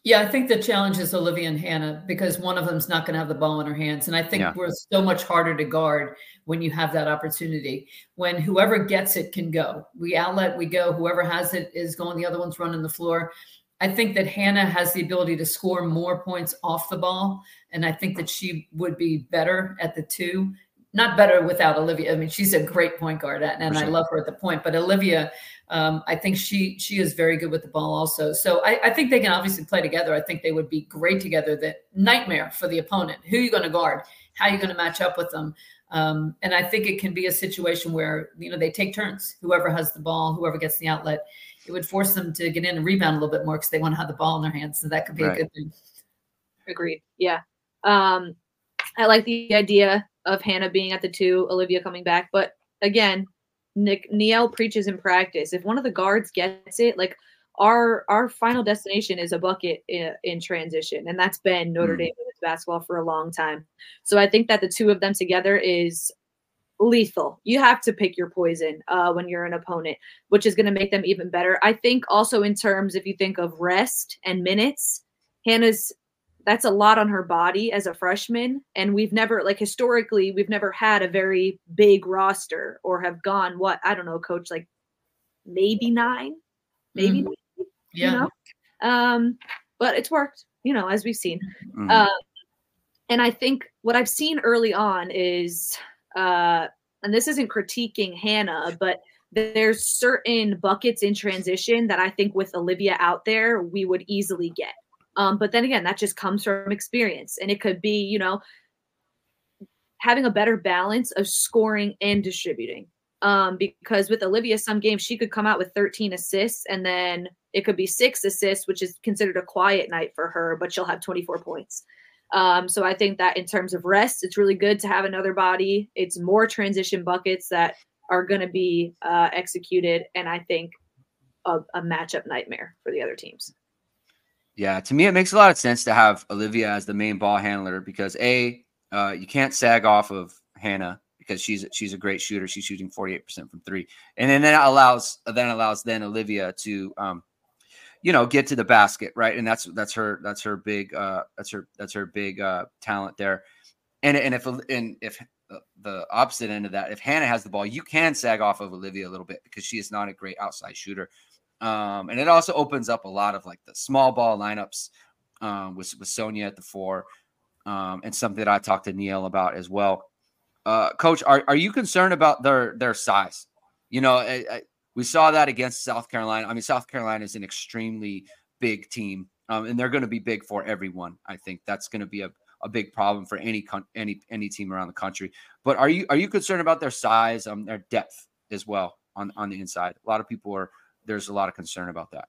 Speaker 3: Yeah, I think the challenge is Olivia and Hannah because one of them's not going to have the ball in her hands, and I think
Speaker 1: Yeah.
Speaker 3: we're so much harder to guard when you have that opportunity. When whoever gets it can go. We outlet, we go. Whoever has it is going. The other one's running the floor. I think that Hannah has the ability to score more points off the ball, and I think that she would be better at the two. Not better without Olivia. I mean, she's a great point guard, and and I love her at the point. But Olivia, um, I think she she is very good with the ball also. So I, I think they can obviously play together. I think they would be great together. That nightmare for the opponent. Who are you going to guard? How are you going to match up with them? Um, and I think it can be a situation where you know they take turns. Whoever has the ball, whoever gets the outlet, it would force them to get in and rebound a little bit more because they want to have the ball in their hands. So that could be
Speaker 1: Right.
Speaker 3: a good thing.
Speaker 2: Agreed. Yeah. Um, I like the idea of Hannah being at the two, Olivia coming back. But again, Nick Niele preaches in practice. If one of the guards gets it, like our our final destination is a bucket in, in transition, and that's been Notre
Speaker 1: Mm.
Speaker 2: Dame basketball for a long time. So I think that the two of them together is lethal. You have to pick your poison uh, when you're an opponent, which is going to make them even better. I think also in terms, if you think of rest and minutes, Hannah's that's a lot on her body as a freshman and we've never like historically we've never had a very big roster or have gone what i don't know coach like maybe nine maybe
Speaker 3: Mhm.
Speaker 2: nine,
Speaker 3: Yeah.
Speaker 2: you know um but it's worked you know, as we've seen.
Speaker 1: Mhm.
Speaker 2: Uh, and I think what I've seen early on is, uh, and this isn't critiquing Hannah, but there's certain buckets in transition that I think with Olivia out there, we would easily get. Um, but then again, that just comes from experience. And it could be, you know, having a better balance of scoring and distributing. Um, because with Olivia, some games she could come out with 13 assists and then it could be six assists, which is considered a quiet night for her, but she'll have 24 points. Um, so I think that in terms of rest, it's really good to have another body. It's more transition buckets that are going to be uh, executed, and I think a, a matchup nightmare for the other teams.
Speaker 1: Yeah, to me, it makes a lot of sense to have Olivia as the main ball handler because a uh, you can't sag off of Hannah because she's she's a great shooter. She's shooting forty eight percent from three, and then that allows then allows then Olivia to um, you know get to the basket right, and that's that's her that's her big uh, that's her that's her big uh, talent there, and and if and if uh, the opposite end of that, if Hannah has the ball, you can sag off of Olivia a little bit because she is not a great outside shooter. Um, and it also opens up a lot of like the small ball lineups um, with, with Sonia at the four, um, and something that I talked to Niele about as well. Uh, Coach, are, are you concerned about their their size? You know, I, I, we saw that against South Carolina. I mean, South Carolina is an extremely big team, um, and they're going to be big for everyone. I think that's going to be a, a big problem for any con- any any team around the country. But are you are you concerned about their size, um, their depth as well on on the inside? A lot of people are there's a lot of concern about that.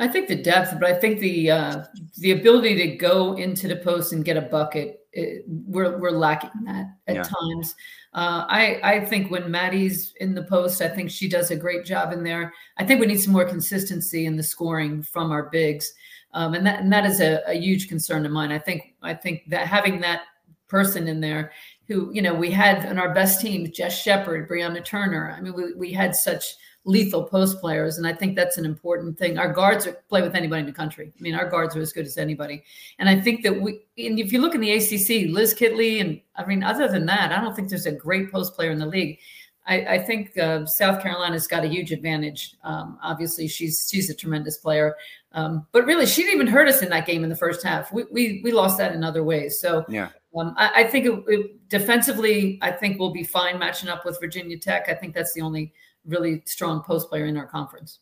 Speaker 3: I think the depth, but I think the uh, the ability to go into the post and get a bucket, it, we're we're lacking that at
Speaker 1: Yeah.
Speaker 3: times. Uh, I I think when Maddie's in the post, I think she does a great job in there. I think we need some more consistency in the scoring from our bigs, um, and that and that is a, a huge concern of mine. I think I think that having that person in there who you know we had on our best teams, Jess Shepard, Brianna Turner. I mean, we we had such lethal post players, and I think that's an important thing. Our guards are, play with anybody in the country. I mean, our guards are as good as anybody, and I think that we. And if you look in the ACC, Liz Kitley, and I mean, other than that, I don't think there's a great post player in the league. I, I think uh, South Carolina's got a huge advantage. Um, obviously, she's she's a tremendous player, um, but really, she didn't even hurt us in that game in the first half. We we, we lost that in other ways. So
Speaker 1: Yeah.
Speaker 3: um, I, I think it, it, defensively, I think we'll be fine matching up with Virginia Tech. I think that's the only really strong post player in our conference.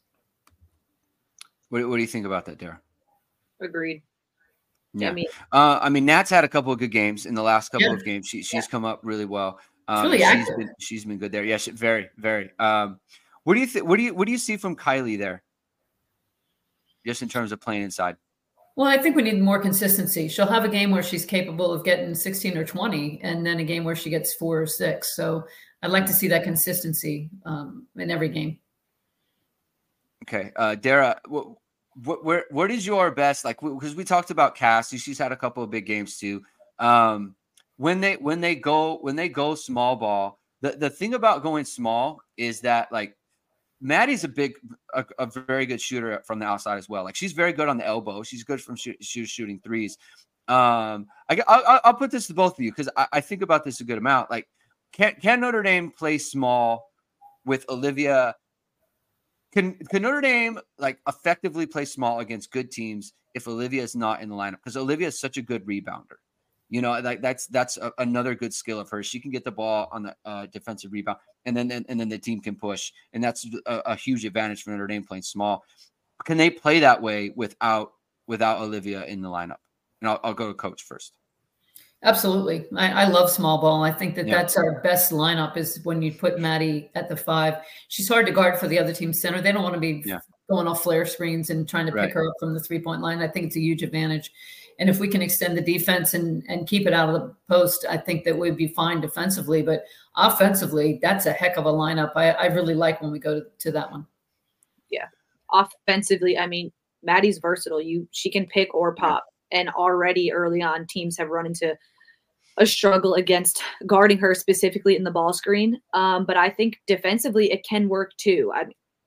Speaker 1: What, what do you think about that, Dara?
Speaker 2: Agreed.
Speaker 1: Yeah.
Speaker 2: I mean,
Speaker 1: Uh, I mean, Nat's had a couple of good games in the last couple
Speaker 3: Yeah.
Speaker 1: of games. She, she's come up really well. Um,
Speaker 3: really
Speaker 1: she's been she's been good there. Yeah, she, very very. Um, what do you think? What do you what do you see from Kylie there? Just in terms of playing inside.
Speaker 3: Well, I think we need more consistency. She'll have a game where she's capable of getting 16 or 20, and then a game where she gets four or six. So I'd like to see that consistency um, in every game.
Speaker 1: Okay, uh, Dara, where, what is your best? Like, because we talked about Cassie, she's had a couple of big games too. Um, when they when they go when they go small ball, the the thing about going small is that like Maddie's a big, a, a very good shooter from the outside as well. Like she's very good on the elbow. She's good from shoot, shoot, shooting threes. Um, I, I, I'll put this to both of you because I, I think about this a good amount. Like, can can Notre Dame play small with Olivia? Can can Notre Dame like effectively play small against good teams if Olivia is not in the lineup? Because Olivia is such a good rebounder. You know, like that's that's a, another good skill of hers. She can get the ball on the uh, defensive rebound, and then and, and then the team can push, and that's a, a huge advantage for Notre Dame playing small. Can they play that way without without Olivia in the lineup? And I'll, I'll go to coach first.
Speaker 3: Absolutely. I, I love small ball. I think that
Speaker 1: Yeah.
Speaker 3: that's our best lineup is when you put Maddie at the five. She's hard to guard for the other team center. They don't want to be
Speaker 1: Yeah.
Speaker 3: going off flare screens and trying to
Speaker 1: Right.
Speaker 3: pick her up from the three point line. I think it's a huge advantage. And if we can extend the defense and, and keep it out of the post, I think that we'd be fine defensively. But offensively, that's a heck of a lineup. I, I really like when we go to, to that one. Yeah.
Speaker 2: Offensively, I mean, Maddie's versatile. You she can pick or pop. And already early on, teams have run into a struggle against guarding her specifically in the ball screen. Um, but I think defensively it can work too. I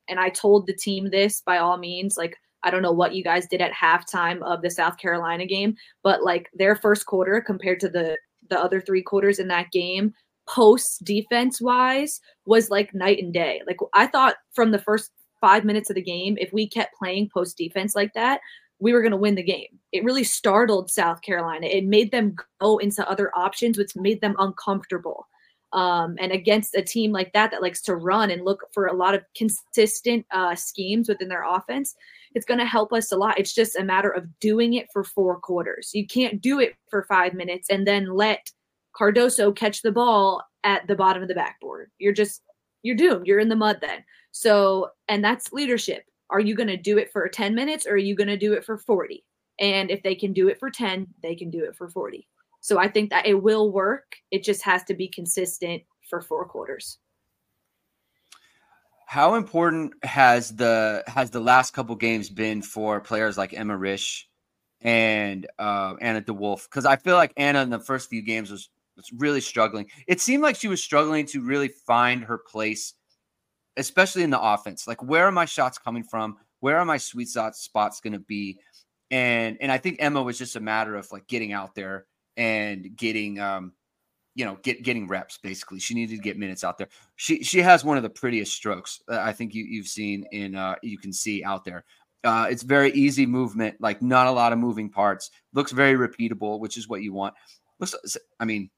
Speaker 2: and I told the team this by all means, like I don't know what you guys did at halftime of the South Carolina game, but like their first quarter compared to the the other three quarters in that game, post defense wise, was like night and day. Like I thought from the first five minutes of the game, if we kept playing post defense like that, we were going to win the game. It really startled South Carolina. It made them go into other options, which made them uncomfortable. Um, and against a team like that that likes to run and look for a lot of consistent uh, schemes within their offense, it's going to help us a lot. It's just a matter of doing it for four quarters. You can't do it for five minutes and then let Cardoso catch the ball at the bottom of the backboard. You're just you're doomed. You're in the mud then. So, and that's leadership. Are you going to do it for 10 minutes or are you going to do it for 40? And if they can do it for 10, they can do it for 40. So I think that it will work. It just has to be consistent for four quarters.
Speaker 1: How important has the has the last couple games been for players like Emma Risch and uh, Anna DeWolfe? Because I feel like Anna in the first few games was was really struggling. It seemed like she was struggling to really find her place, especially in the offense. Like, where are my shots coming from? Where are my sweet spots spots going to be? And and I think Emma was just a matter of like getting out there and getting um you know get getting reps basically she needed to get minutes out there she she has one of the prettiest strokes i think you, you've seen in uh you can see out there uh it's very easy movement like not a lot of moving parts looks very repeatable which is what you want looks i mean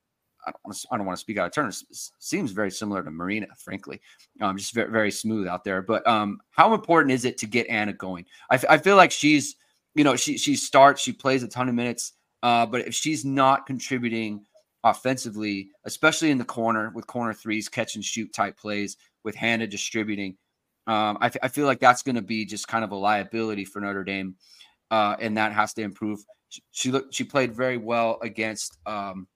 Speaker 1: I don't, want to, I don't want to speak out of turn. Seems very similar to Marina, frankly. Um, just very, very smooth out there. But um, how important is it to get Anna going? I, I feel like she's, you know, she she starts, she plays a ton of minutes, uh, but if she's not contributing offensively, especially in the corner with corner threes, catch and shoot type plays with Hannah distributing, um, I, f- I feel like that's going to be just kind of a liability for Notre Dame, uh, and that has to improve. She, she looked, she played very well against um,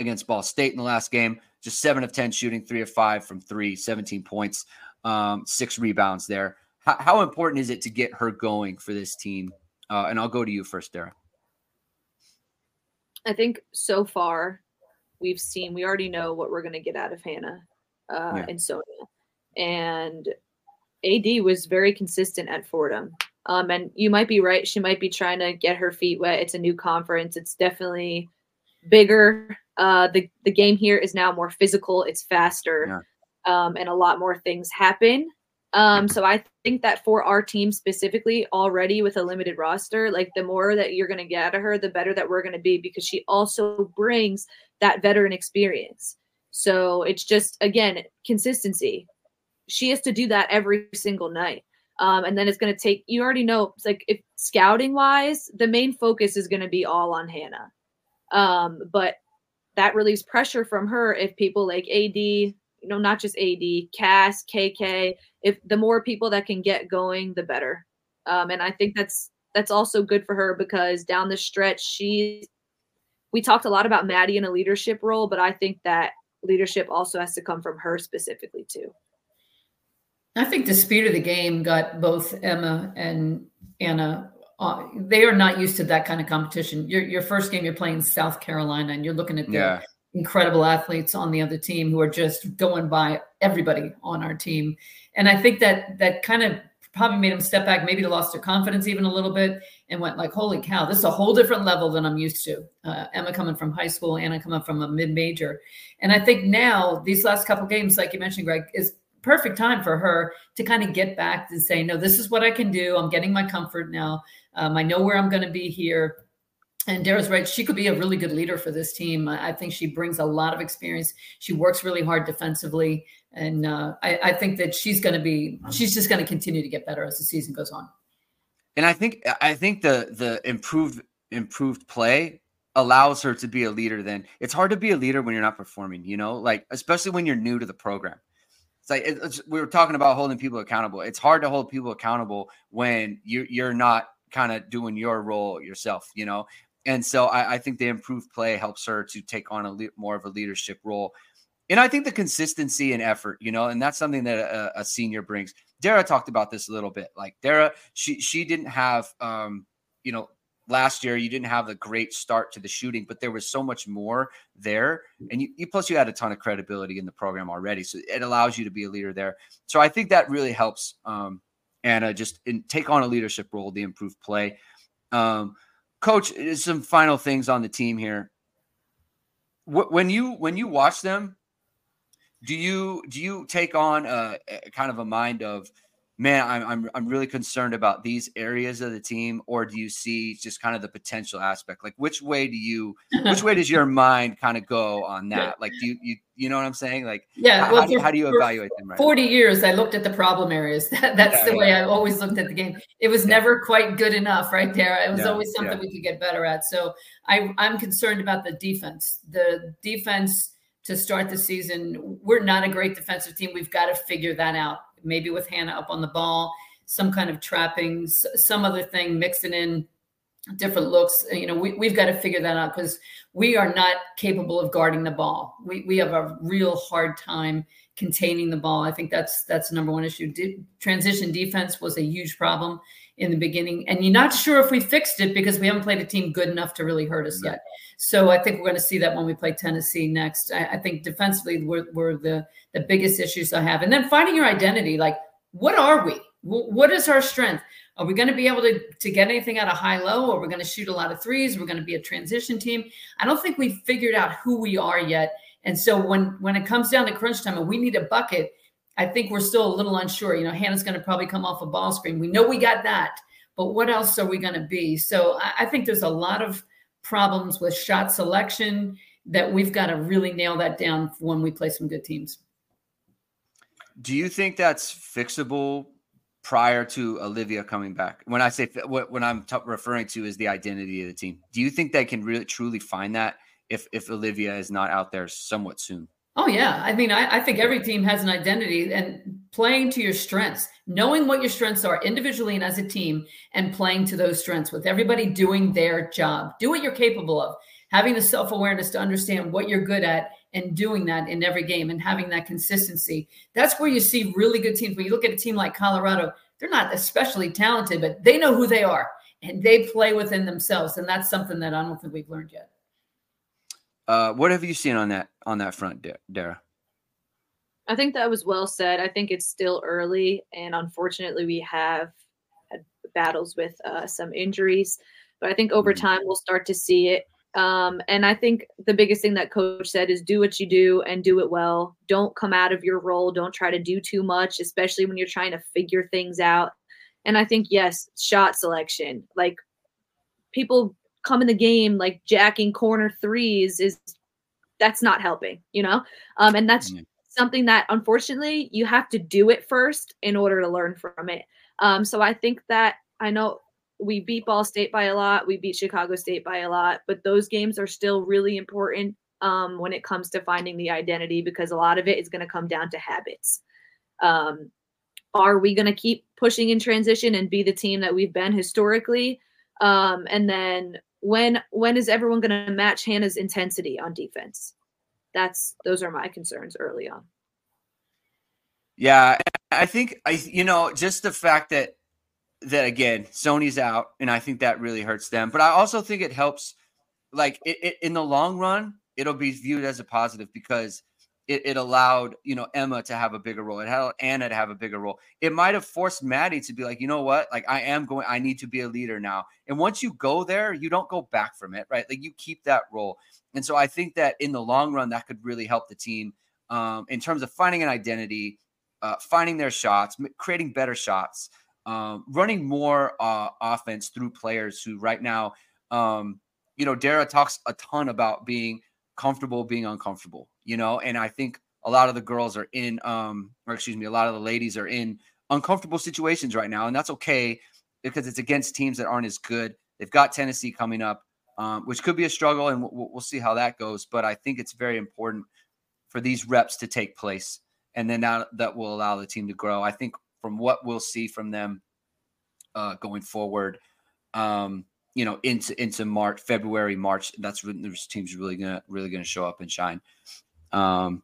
Speaker 1: against Ball State in the last game. Just seven of 10 shooting, three of five from three, 17 points, um, six rebounds there. How, how, important is it to get her going for this team? Uh, and I'll go to you first, Dara.
Speaker 2: I think so far we've seen, we already know what we're going to get out of Hannah uh, yeah. and Sonia. And AD was very consistent at Fordham. Um, and you might be right. She might be trying to get her feet wet. It's a new conference. It's definitely bigger. Uh, the the game here is now more physical. It's faster, yeah. um, and a lot more things happen. Um, so I think that for our team specifically, already with a limited roster, like the more that you're going to get out of her, the better that we're going to be because she also brings that veteran experience. So it's just again consistency. She has to do that every single night. Um, and then it's going to take you already know it's like if scouting wise the main focus is going to be all on hannah um, but that relieves pressure from her if people like AD, you know, not just AD, Cass, KK, if the more people that can get going, the better. Um, and I think that's that's also good for her because down the stretch, she we talked a lot about Maddie in a leadership role, but I think that leadership also has to come from her specifically too.
Speaker 3: I think the speed of the game got both Emma and Anna uh, they are not used to that kind of competition. Your your first game, you're playing South Carolina, and you're looking at the yeah. incredible athletes on the other team who are just going by everybody on our team. And I think that that kind of probably made them step back. Maybe they lost their confidence even a little bit and went like, "Holy cow, this is a whole different level than I'm used to." Uh, Emma coming from high school, Anna coming from a mid major, and I think now these last couple games, like you mentioned, Greg, is perfect time for her to kind of get back and say, no, this is what I can do. I'm getting my comfort now. Um, I know where I'm going to be here. And Dara's right. She could be a really good leader for this team. I think she brings a lot of experience. She works really hard defensively. And uh, I, I think that she's going to be, she's just going to continue to get better as the season goes on.
Speaker 1: And I think, I think the, the improved, improved play allows her to be a leader then it's hard to be a leader when you're not performing you know like especially when you're new to the program it's like it's, we were talking about holding people accountable. It's hard to hold people accountable when you're, you're not kind of doing your role yourself, you know. And so I, I, think the improved play helps her to take on a le- more of a leadership role. And I think the consistency and effort, you know, and that's something that a, a senior brings. Dara talked about this a little bit. Like Dara, she she didn't have um, you know, last year you didn't have a great start to the shooting, but there was so much more there. And you, you, plus you had a ton of credibility in the program already. So it allows you to be a leader there. So I think that really helps um, Anna just in, take on a leadership role, the improved play. Um, coach, some final things on the team here. When you when you watch them, do you do you take on a, a kind of a mind of man, I'm, I'm I'm really concerned about these areas of the team, or do you see just kind of the potential aspect? Like, which way do you, which way does your mind kind of go on that? Like, do you you you know what I'm saying? Like,
Speaker 3: yeah.
Speaker 1: How,
Speaker 3: well,
Speaker 1: how, do, how do you evaluate them?
Speaker 3: Right Forty now? years, I looked at the problem areas. That, that's yeah, the yeah. way I always looked at the game. It was yeah. never quite good enough, right there. It was always something we could get better at. So I I'm concerned about the defense. The defense to start the season. We're not a great defensive team. We've got to figure that out maybe with Hannah up on the ball, some kind of trappings, some other thing, mixing in different looks. You know, we, we've got to figure that out because we are not capable of guarding the ball. We, we have a real hard time containing the ball. I think that's that's the number one issue. transition defense was a huge problem in the beginning, and you're not sure if we fixed it because we haven't played a team good enough to really hurt us yet. So I think we're going to see that when we play Tennessee next. I, I think defensively were, were the the biggest issues I have, and then finding your identity. Like, what are we? what is our strength? Are we going to be able to, to get anything out of high low? Or we're going to shoot a lot of threes? We're going to be a transition team. I don't think we've figured out who we are yet. And so when when it comes down to crunch time and we need a bucket, I think we're still a little unsure. You know, Hannah's going to probably come off a ball screen. We know we got that, but what else are we going to be? So I, I think there's a lot of problems with shot selection that we've got to really nail that down when we play some good teams.
Speaker 1: Do you think that's fixable prior to Olivia coming back? When I say what when I'm t- referring to is the identity of the team. Do you think they can really truly find that if if Olivia is not out there somewhat soon?
Speaker 3: Oh yeah, I mean, I, I think every team has an identity and playing to your strengths, knowing what your strengths are individually and as a team, and playing to those strengths with everybody doing their job. Do what you're capable of, having the self awareness to understand what you're good at, and doing that in every game, and having that consistency. That's where you see really good teams. When you look at a team like Colorado, they're not especially talented, but they know who they are and they play within themselves, and that's something that I don't think we've learned yet.
Speaker 1: Uh, what have you seen on that on that front, Dara?
Speaker 2: I think that was well said. I think it's still early, and unfortunately, we have had battles with uh, some injuries. But I think over mm-hmm. time, we'll start to see it. Um, and I think the biggest thing that coach said is do what you do and do it well. Don't come out of your role. Don't try to do too much, especially when you're trying to figure things out. And I think, yes, shot selection. Like people come in the game like jacking corner threes is that's not helping, you know? Um, and that's mm-hmm. something that unfortunately you have to do it first in order to learn from it. Um, so I think that I know we beat Ball State by a lot, we beat Chicago State by a lot, but those games are still really important um, when it comes to finding the identity because a lot of it is going to come down to habits. Um, are we going to keep pushing in transition and be the team that we've been historically? Um, and then when when is everyone going to match Hannah's intensity on defense? That's those are my concerns early on.
Speaker 1: Yeah, I think I you know just the fact that that again Sonia's out, and I think that really hurts them. But I also think it helps, like it, it, in the long run, it'll be viewed as a positive because it, it allowed you know Emma to have a bigger role. It had Anna to have a bigger role. It might have forced Maddie to be like, you know what, like I am going. I need to be a leader now. And once you go there, you don't go back from it, right? Like you keep that role. And so I think that in the long run, that could really help the team um, in terms of finding an identity, uh, finding their shots, creating better shots, um, running more uh, offense through players who right now, um, you know, Dara talks a ton about being comfortable being uncomfortable, you know, and I think a lot of the girls are in, um, or excuse me, a lot of the ladies are in uncomfortable situations right now, and that's okay because it's against teams that aren't as good. They've got Tennessee coming up, um, which could be a struggle, and we'll, we'll see how that goes. But I think it's very important for these reps to take place, and then that that will allow the team to grow. I think from what we'll see from them uh, going forward, um, you know, into into March, February, March. That's when those teams really gonna really gonna show up and shine. Um,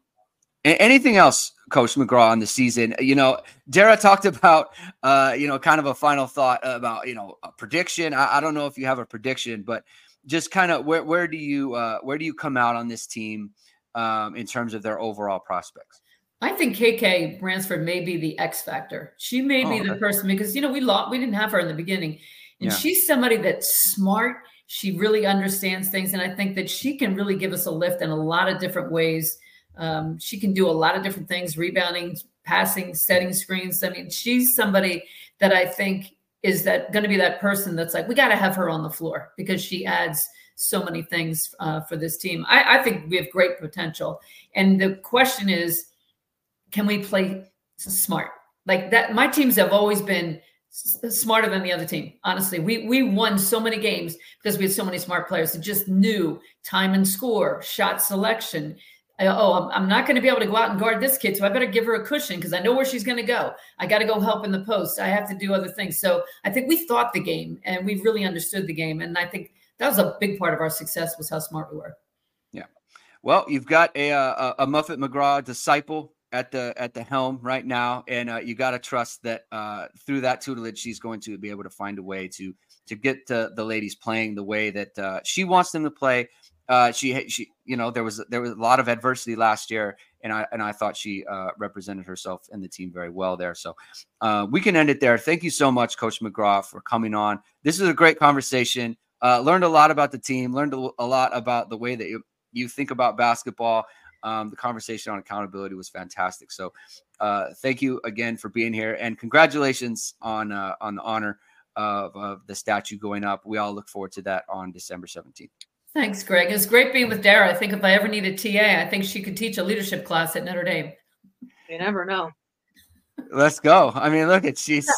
Speaker 1: anything else, Coach McGraw, on the season? You know, Dara talked about, uh, you know, kind of a final thought about, you know, a prediction. I, I don't know if you have a prediction, but just kind of where where do you uh, where do you come out on this team um, in terms of their overall prospects?
Speaker 3: I think KK Bransford may be the X factor. She may be oh, the person because you know we lost, we didn't have her in the beginning, and yeah. she's somebody that's smart. She really understands things. And I think that she can really give us a lift in a lot of different ways. Um, she can do a lot of different things, rebounding, passing, setting screens. I mean, she's somebody that I think is that going to be that person that's like, we got to have her on the floor because she adds so many things uh, for this team. I, I think we have great potential. And the question is, can we play smart? Like that, my teams have always been smarter than the other team. Honestly, we we won so many games because we had so many smart players that just knew time and score, shot selection. Uh, oh, I'm, not going to be able to go out and guard this kid, so I better give her a cushion because I know where she's going to go. I got to go help in the post. I have to do other things. So I think we thought the game and we really understood the game, and I think that was a big part of our success was how smart we were.
Speaker 1: Yeah. Well, you've got a uh, a, a Muffet McGraw disciple at the at the helm right now, and uh, you got to trust that uh, through that tutelage, she's going to be able to find a way to to get the the ladies playing the way that uh, she wants them to play. Uh, she she you know there was there was a lot of adversity last year, and I and I thought she uh, represented herself and the team very well there. So uh, we can end it there. Thank you so much, Coach McGraw, for coming on. This is a great conversation. learned a lot about the team. Learned a lot about the way that you you think about basketball. Um, the conversation on accountability was fantastic. So, uh, thank you again for being here, and congratulations on uh, on the honor of, of, the statue going up. We all look forward to that on December seventeenth.
Speaker 3: Thanks, Greg. It's great being with Dara. I think if I ever need a TA, I think she could teach a leadership class at Notre Dame.
Speaker 2: You never know.
Speaker 1: Let's go. I mean, look at she's.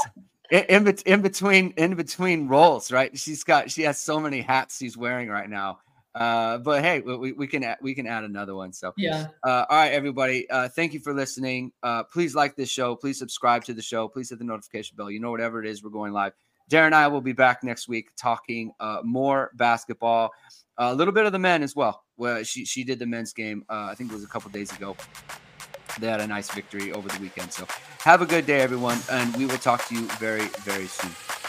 Speaker 1: In, in, in between in between roles, right? She's got she has so many hats she's wearing right now uh, but hey, we, we can add, we can add another one. So
Speaker 3: yeah.
Speaker 1: Uh, all right, everybody. Uh, thank you for listening. Uh, please like this show. Please subscribe to the show. Please hit the notification bell. You know whatever it is, we're going live. Dara and I will be back next week talking uh, more basketball, a little bit of the men as well. Well, she she did the men's game. Uh, I think it was a couple days ago. They had a nice victory over the weekend. So have a good day, everyone, and we will talk to you very very soon.